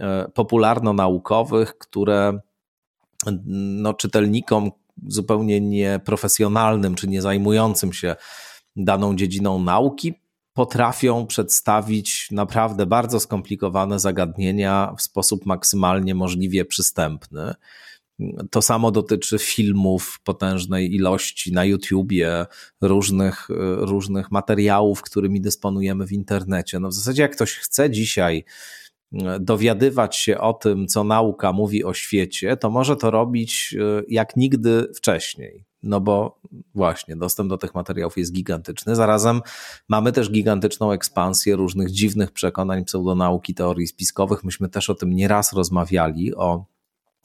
e, popularno-naukowych, które no, czytelnikom zupełnie nieprofesjonalnym czy nie zajmującym się daną dziedziną nauki potrafią przedstawić naprawdę bardzo skomplikowane zagadnienia w sposób maksymalnie możliwie przystępny. To samo dotyczy filmów potężnej ilości na YouTubie, różnych, różnych materiałów, którymi dysponujemy w internecie. No w zasadzie, jak ktoś chce dzisiaj dowiadywać się o tym, co nauka mówi o świecie, to może to robić e, jak nigdy wcześniej. No bo właśnie dostęp do tych materiałów jest gigantyczny. Zarazem mamy też gigantyczną ekspansję różnych dziwnych przekonań pseudonauki, teorii spiskowych. Myśmy też o tym nieraz rozmawiali, o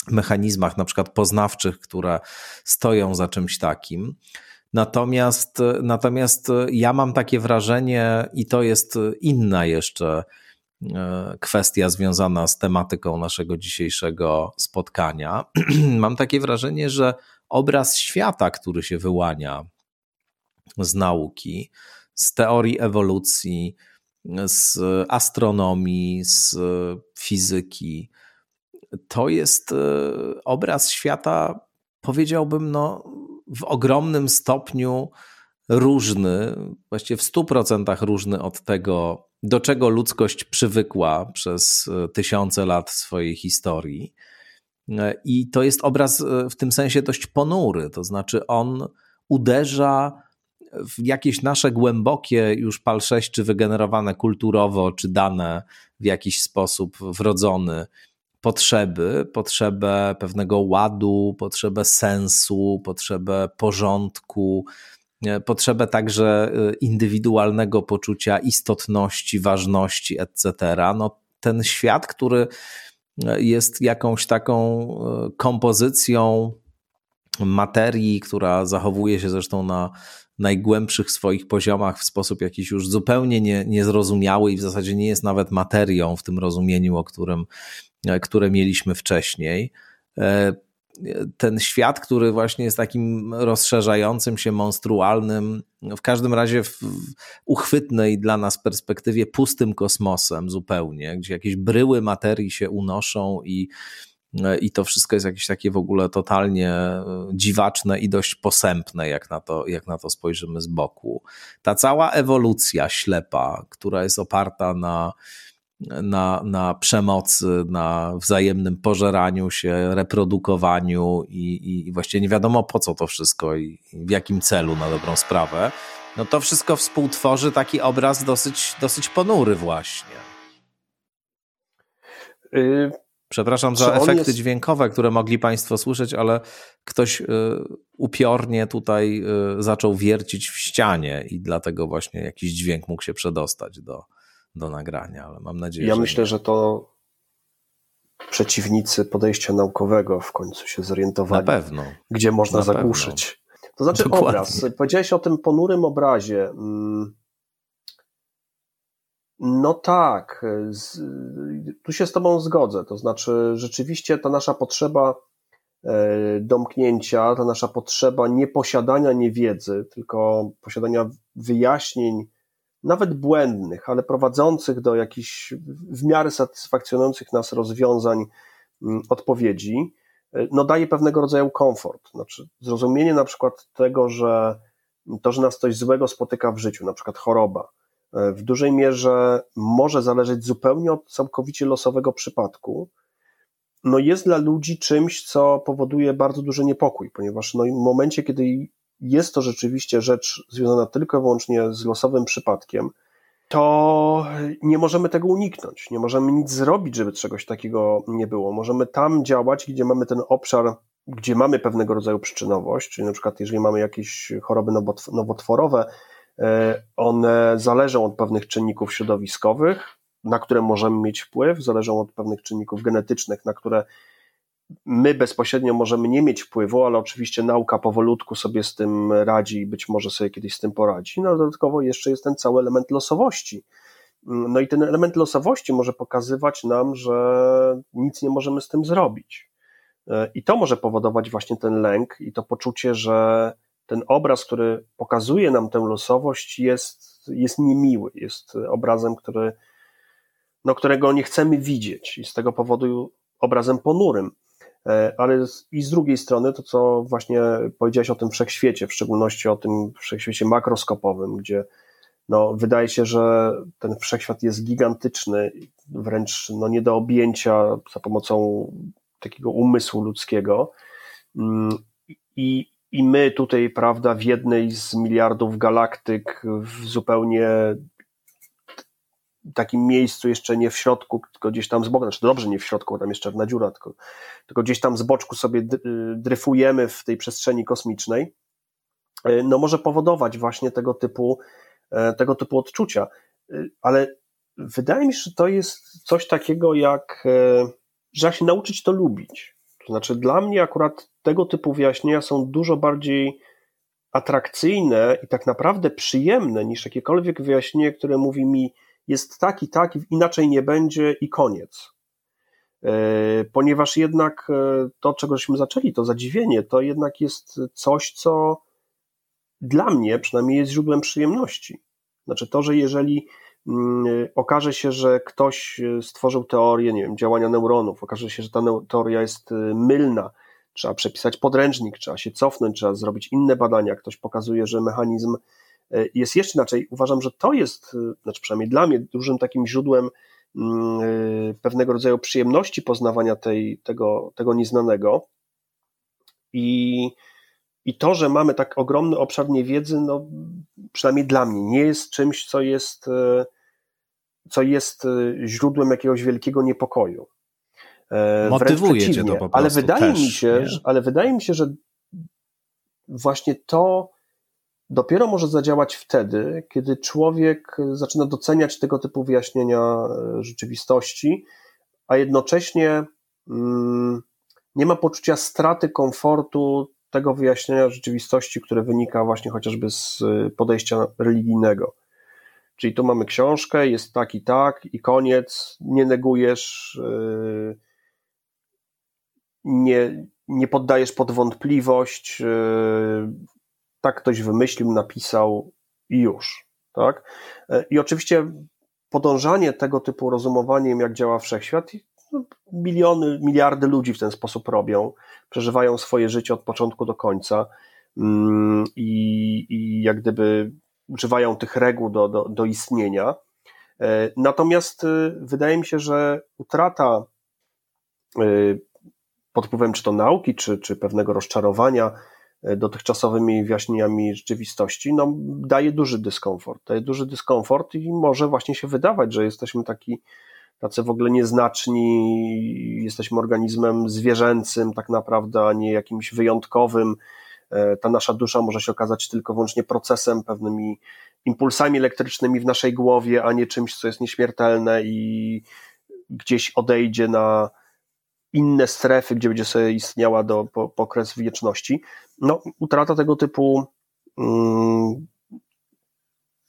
mechanizmach na przykład poznawczych, które stoją za czymś takim. Natomiast, natomiast ja mam takie wrażenie, i to jest inna jeszcze E, kwestia związana z tematyką naszego dzisiejszego spotkania. Mam takie wrażenie, że obraz świata, który się wyłania z nauki, z teorii ewolucji, z astronomii, z fizyki, to jest e, obraz świata, powiedziałbym, no, w ogromnym stopniu różny, właściwie w 100% różny od tego, do czego ludzkość przywykła przez e, tysiące lat swojej historii. E, I to jest obraz e, w tym sensie dość ponury, to znaczy on uderza w jakieś nasze głębokie już PAL 6, czy wygenerowane kulturowo, czy dane w jakiś sposób wrodzony potrzeby, potrzebę pewnego ładu, potrzebę sensu, potrzebę porządku, E, potrzebę także indywidualnego poczucia istotności, ważności, etc. No, ten świat, który jest jakąś taką kompozycją materii, która zachowuje się zresztą na najgłębszych swoich poziomach w sposób jakiś już zupełnie nie, niezrozumiały i w zasadzie nie jest nawet materią w tym rozumieniu, o którym, które mieliśmy wcześniej ten świat, który właśnie jest takim rozszerzającym się, monstrualnym, w każdym razie w uchwytnej dla nas perspektywie pustym kosmosem zupełnie, gdzie jakieś bryły materii się unoszą i, i to wszystko jest jakieś takie w ogóle totalnie dziwaczne i dość posępne, jak na to, jak na to spojrzymy z boku. Ta cała ewolucja ślepa, która jest oparta na na, na przemocy, na wzajemnym pożeraniu się, reprodukowaniu i, i właściwie nie wiadomo po co to wszystko i, i w jakim celu na dobrą sprawę, no to wszystko współtworzy taki obraz dosyć, dosyć ponury właśnie. Y, Przepraszam za efekty jest... dźwiękowe, które mogli Państwo słyszeć, ale ktoś y, upiornie tutaj y, zaczął wiercić w ścianie i dlatego właśnie jakiś dźwięk mógł się przedostać do, do nagrania, ale mam nadzieję, ja że. Ja myślę, że to przeciwnicy podejścia naukowego w końcu się zorientowali. Na pewno. Gdzie można Na zagłuszyć. Pewno. To znaczy Dokładnie. obraz. Powiedziałeś o tym ponurym obrazie. Mm. No tak, tu się z Tobą zgodzę. To znaczy, rzeczywiście ta nasza potrzeba e, domknięcia, ta nasza potrzeba nieposiadania niewiedzy, tylko posiadania wyjaśnień, nawet błędnych, ale prowadzących do jakichś w miarę satysfakcjonujących nas rozwiązań, mm, odpowiedzi, e, no daje pewnego rodzaju komfort. Znaczy, zrozumienie na przykład tego, że to, że nas coś złego spotyka w życiu, na przykład choroba, e, w dużej mierze może zależeć zupełnie od całkowicie losowego przypadku, no jest dla ludzi czymś, co powoduje bardzo duży niepokój, ponieważ no, w momencie, kiedy jest to rzeczywiście rzecz związana tylko i wyłącznie z losowym przypadkiem, to nie możemy tego uniknąć. Nie możemy nic zrobić, żeby czegoś takiego nie było. Możemy tam działać, gdzie mamy ten obszar, gdzie mamy pewnego rodzaju przyczynowość, czyli na przykład jeżeli mamy jakieś choroby nowotworowe, e, one zależą od pewnych czynników środowiskowych, na które możemy mieć wpływ, zależą od pewnych czynników genetycznych, na które my bezpośrednio możemy nie mieć wpływu, ale oczywiście nauka powolutku sobie z tym radzi i być może sobie kiedyś z tym poradzi. No dodatkowo jeszcze jest ten cały element losowości. No i ten element losowości może pokazywać nam, że nic nie możemy z tym zrobić. I to może powodować właśnie ten lęk i to poczucie, że ten obraz, który pokazuje nam tę losowość, jest, jest niemiły, jest obrazem, który, no, którego nie chcemy widzieć i z tego powodu obrazem ponurym. E, ale i z drugiej strony to, co właśnie powiedziałeś o tym wszechświecie, w szczególności o tym wszechświecie makroskopowym, gdzie no, wydaje się, że ten wszechświat jest gigantyczny, wręcz no, nie do objęcia za pomocą takiego umysłu ludzkiego. Mm, I, I my tutaj, prawda, w jednej z miliardów galaktyk, w zupełnie takim miejscu, jeszcze nie w środku, tylko gdzieś tam z boku, znaczy dobrze nie w środku, bo tam jest czarna dziura, tylko, tylko gdzieś tam z boczku sobie dryfujemy w tej przestrzeni kosmicznej, y, no może powodować właśnie tego typu, e, tego typu odczucia. Y, ale wydaje mi się, że to jest coś takiego jak, e, że się nauczyć to lubić. To znaczy dla mnie akurat tego typu wyjaśnienia są dużo bardziej atrakcyjne i tak naprawdę przyjemne niż jakiekolwiek wyjaśnienie, które mówi mi, jest tak i tak, inaczej nie będzie i koniec. E, ponieważ jednak e, to, czegośmy zaczęli, to zadziwienie, to jednak jest coś, co dla mnie przynajmniej jest źródłem przyjemności. Znaczy to, że jeżeli mm, okaże się, że ktoś stworzył teorię, nie wiem, działania neuronów, okaże się, że ta teoria jest e, mylna, trzeba przepisać podręcznik, trzeba się cofnąć, trzeba zrobić inne badania, ktoś pokazuje, że mechanizm E, jest jeszcze inaczej. Uważam, że to jest, e, znaczy przynajmniej dla mnie, dużym takim źródłem mm, e, pewnego rodzaju przyjemności poznawania tej, tego, tego nieznanego. I, I to, że mamy tak ogromny obszar niewiedzy, no, przynajmniej dla mnie, nie jest czymś, co jest, co jest źródłem jakiegoś wielkiego niepokoju. Motywuje cię to po prostu ale wydaje też, mi się, że, ale wydaje mi się, że właśnie to dopiero może zadziałać wtedy, kiedy człowiek zaczyna doceniać tego typu wyjaśnienia e, rzeczywistości, a jednocześnie mm, nie ma poczucia straty komfortu tego wyjaśnienia rzeczywistości, które wynika właśnie chociażby z e, podejścia religijnego. Czyli tu mamy książkę, jest tak i tak, i koniec, nie negujesz, e, nie, nie poddajesz pod wątpliwość, tak ktoś wymyślił, napisał i już. Tak? E, I oczywiście podążanie tego typu rozumowaniem, jak działa wszechświat, no, miliony, miliardy ludzi w ten sposób robią, przeżywają swoje życie od początku do końca mm, i, i jak gdyby używają tych reguł do, do, do istnienia. E, natomiast e, wydaje mi się, że utrata pod wpływem czy to nauki, czy, czy pewnego rozczarowania dotychczasowymi wyjaśnieniami rzeczywistości, no, daje duży dyskomfort. Daje duży dyskomfort i może właśnie się wydawać, że jesteśmy taki, tacy w ogóle nieznaczni, jesteśmy organizmem zwierzęcym tak naprawdę, a nie jakimś wyjątkowym. E, ta nasza dusza może się okazać tylko wyłącznie procesem, pewnymi impulsami elektrycznymi w naszej głowie, a nie czymś, co jest nieśmiertelne i gdzieś odejdzie na, inne strefy, gdzie będzie sobie istniała do, po, po okres wieczności. No, utrata tego typu mm,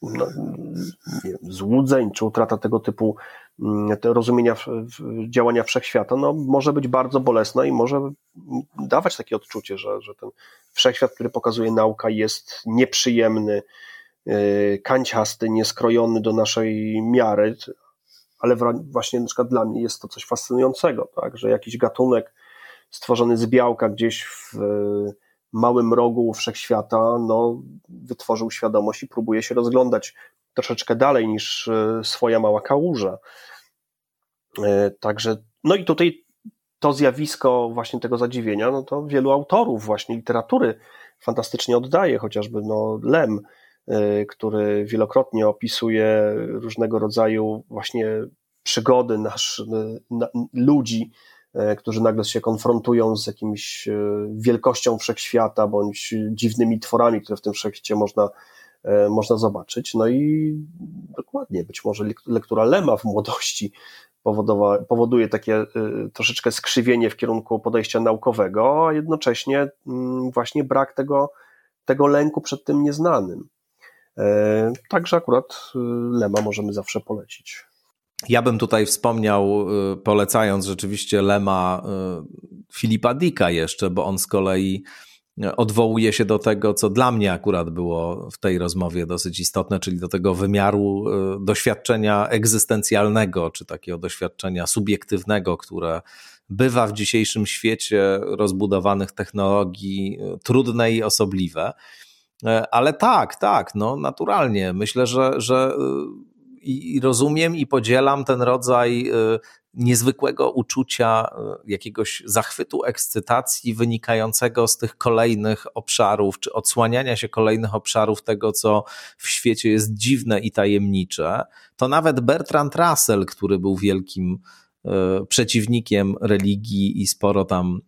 no, wiem, złudzeń, czy utrata tego typu mm, te rozumienia w, w działania wszechświata, no, może być bardzo bolesna i może dawać takie odczucie, że, że ten wszechświat, który pokazuje nauka, jest nieprzyjemny, yy, kanciasty, nieskrojony do naszej miary, ale właśnie na przykład dla mnie jest to coś fascynującego, tak, że jakiś gatunek stworzony z białka gdzieś w małym rogu wszechświata, no, wytworzył świadomość i próbuje się rozglądać troszeczkę dalej niż e, swoja mała kałuża. E, także, no i tutaj to zjawisko właśnie tego zadziwienia, no to wielu autorów właśnie literatury fantastycznie oddaje, chociażby no Lem, który wielokrotnie opisuje różnego rodzaju właśnie przygody nasz, na, ludzi, y, którzy nagle się konfrontują z jakimś wielkością wszechświata bądź dziwnymi tworami, które w tym wszechświecie można można zobaczyć. No i dokładnie, być może lektura Lema w młodości powoduje takie troszeczkę skrzywienie w kierunku podejścia naukowego, a jednocześnie mm, właśnie brak tego, tego lęku przed tym nieznanym. E, także akurat Lema możemy zawsze polecić. Ja bym tutaj wspomniał, polecając rzeczywiście Lema Filipa Dicka jeszcze, bo on z kolei odwołuje się do tego, co dla mnie akurat było w tej rozmowie dosyć istotne, czyli do tego wymiaru e, doświadczenia egzystencjalnego, czy takiego doświadczenia subiektywnego, które bywa w dzisiejszym świecie rozbudowanych technologii e, trudne i osobliwe. E, ale tak, tak, no naturalnie. Myślę, że, że i rozumiem i podzielam ten rodzaj niezwykłego uczucia, e, jakiegoś zachwytu, ekscytacji wynikającego z tych kolejnych obszarów, czy odsłaniania się kolejnych obszarów tego, co w świecie jest dziwne i tajemnicze, to nawet Bertrand Russell, który był wielkim przeciwnikiem religii i sporo tam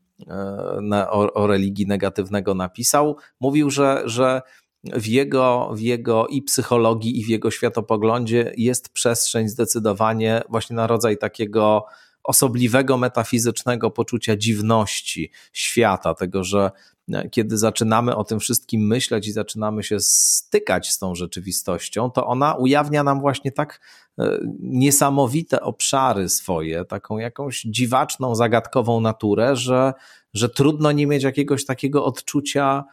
e, o, o religii negatywnego napisał, mówił, że, że w jego, w jego i psychologii, i w jego światopoglądzie jest przestrzeń zdecydowanie właśnie na rodzaj takiego osobliwego, metafizycznego poczucia dziwności świata, tego, że e, kiedy zaczynamy o tym wszystkim myśleć i zaczynamy się stykać z tą rzeczywistością, to ona ujawnia nam właśnie tak e, niesamowite obszary swoje, taką jakąś dziwaczną, zagadkową naturę, że, że trudno nie mieć jakiegoś takiego odczucia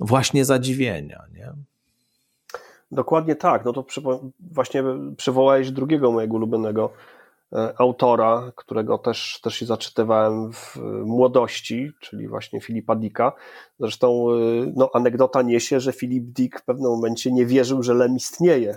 właśnie zadziwienia. Nie? Dokładnie tak. No to właśnie przywołałeś drugiego mojego ulubionego autora, którego też, też się zaczytywałem w młodości, czyli właśnie Filipa Dicka. Zresztą e, no, anegdota niesie, że Filip Dick w pewnym momencie nie wierzył, że Lem istnieje.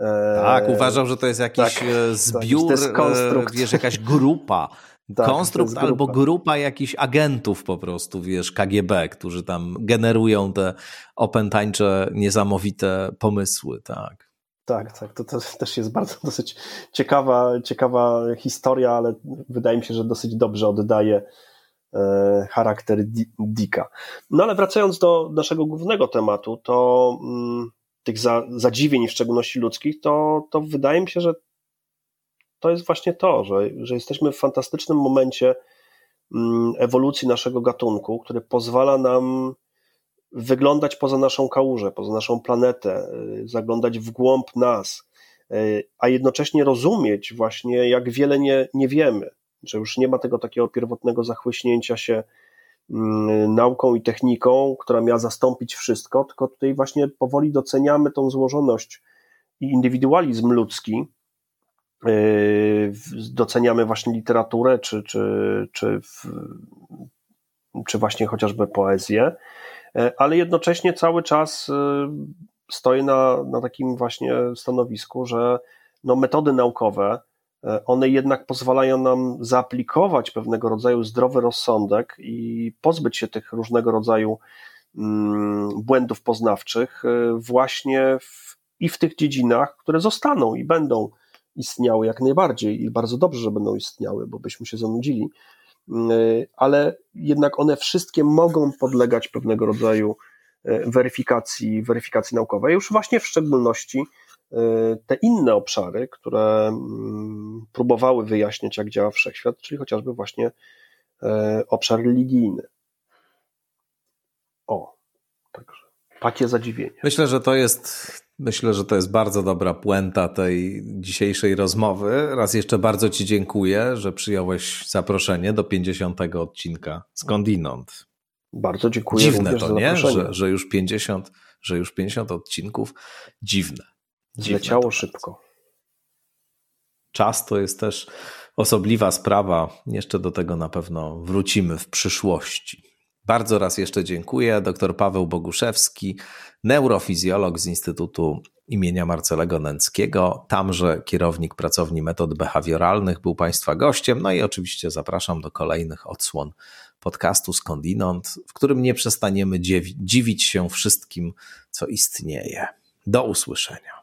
E, tak, uważał, że to jest jakiś tak, zbiór, tak, jest konstrukt. wiesz, jakaś grupa. Tak, Konstrukt grupa. albo grupa jakichś agentów po prostu, wiesz, KGB, którzy tam generują te opętańcze, niesamowite pomysły, tak. Tak, tak, to też, też jest bardzo dosyć ciekawa, ciekawa historia, ale wydaje mi się, że dosyć dobrze oddaje e, charakter Dicka. No ale wracając do naszego głównego tematu, to mm, tych za, zadziwień, w szczególności ludzkich, to, to wydaje mi się, że to jest właśnie to, że, że jesteśmy w fantastycznym momencie mm, ewolucji naszego gatunku, który pozwala nam wyglądać poza naszą kałużę, poza naszą planetę, y, zaglądać w głąb nas, y, a jednocześnie rozumieć właśnie, jak wiele nie, nie wiemy, że już nie ma tego takiego pierwotnego zachłyśnięcia się mm, nauką i techniką, która miała zastąpić wszystko, tylko tutaj właśnie powoli doceniamy tą złożoność i indywidualizm ludzki, Yy, doceniamy właśnie literaturę, czy, czy, czy, czy właśnie chociażby poezję, ale jednocześnie cały czas yy, stoję na, na takim właśnie stanowisku, że no metody naukowe, one jednak pozwalają nam zaaplikować pewnego rodzaju zdrowy rozsądek i pozbyć się tych różnego rodzaju mm, błędów poznawczych właśnie w, i w tych dziedzinach, które zostaną i będą istniały jak najbardziej i bardzo dobrze, że będą istniały, bo byśmy się zanudzili, ale jednak one wszystkie mogą podlegać pewnego rodzaju e, weryfikacji, weryfikacji naukowej, już właśnie w szczególności e, te inne obszary, które mm, próbowały wyjaśniać, jak działa wszechświat, czyli chociażby właśnie obszar religijny. O, także takie zadziwienie. Myślę, że to jest Myślę, że to jest bardzo dobra puenta tej dzisiejszej rozmowy. Raz jeszcze bardzo Ci dziękuję, że przyjąłeś zaproszenie do 50 odcinka skądinąd. Bardzo dziękuję. Dziwne to, nie? Że, że, już 50, że już 50 odcinków. Dziwne. Dziwne Zleciało szybko. Czas to jest też osobliwa sprawa. Jeszcze do tego na pewno wrócimy w przyszłości. Bardzo raz jeszcze dziękuję. Dr Paweł Boguszewski, neurofizjolog z Instytutu imienia Marcelego Nęckiego. Tamże kierownik pracowni metod behawioralnych był Państwa gościem. No i oczywiście zapraszam do kolejnych odsłon podcastu Skądinąd, w którym nie przestaniemy dziwić się wszystkim, co istnieje. Do usłyszenia.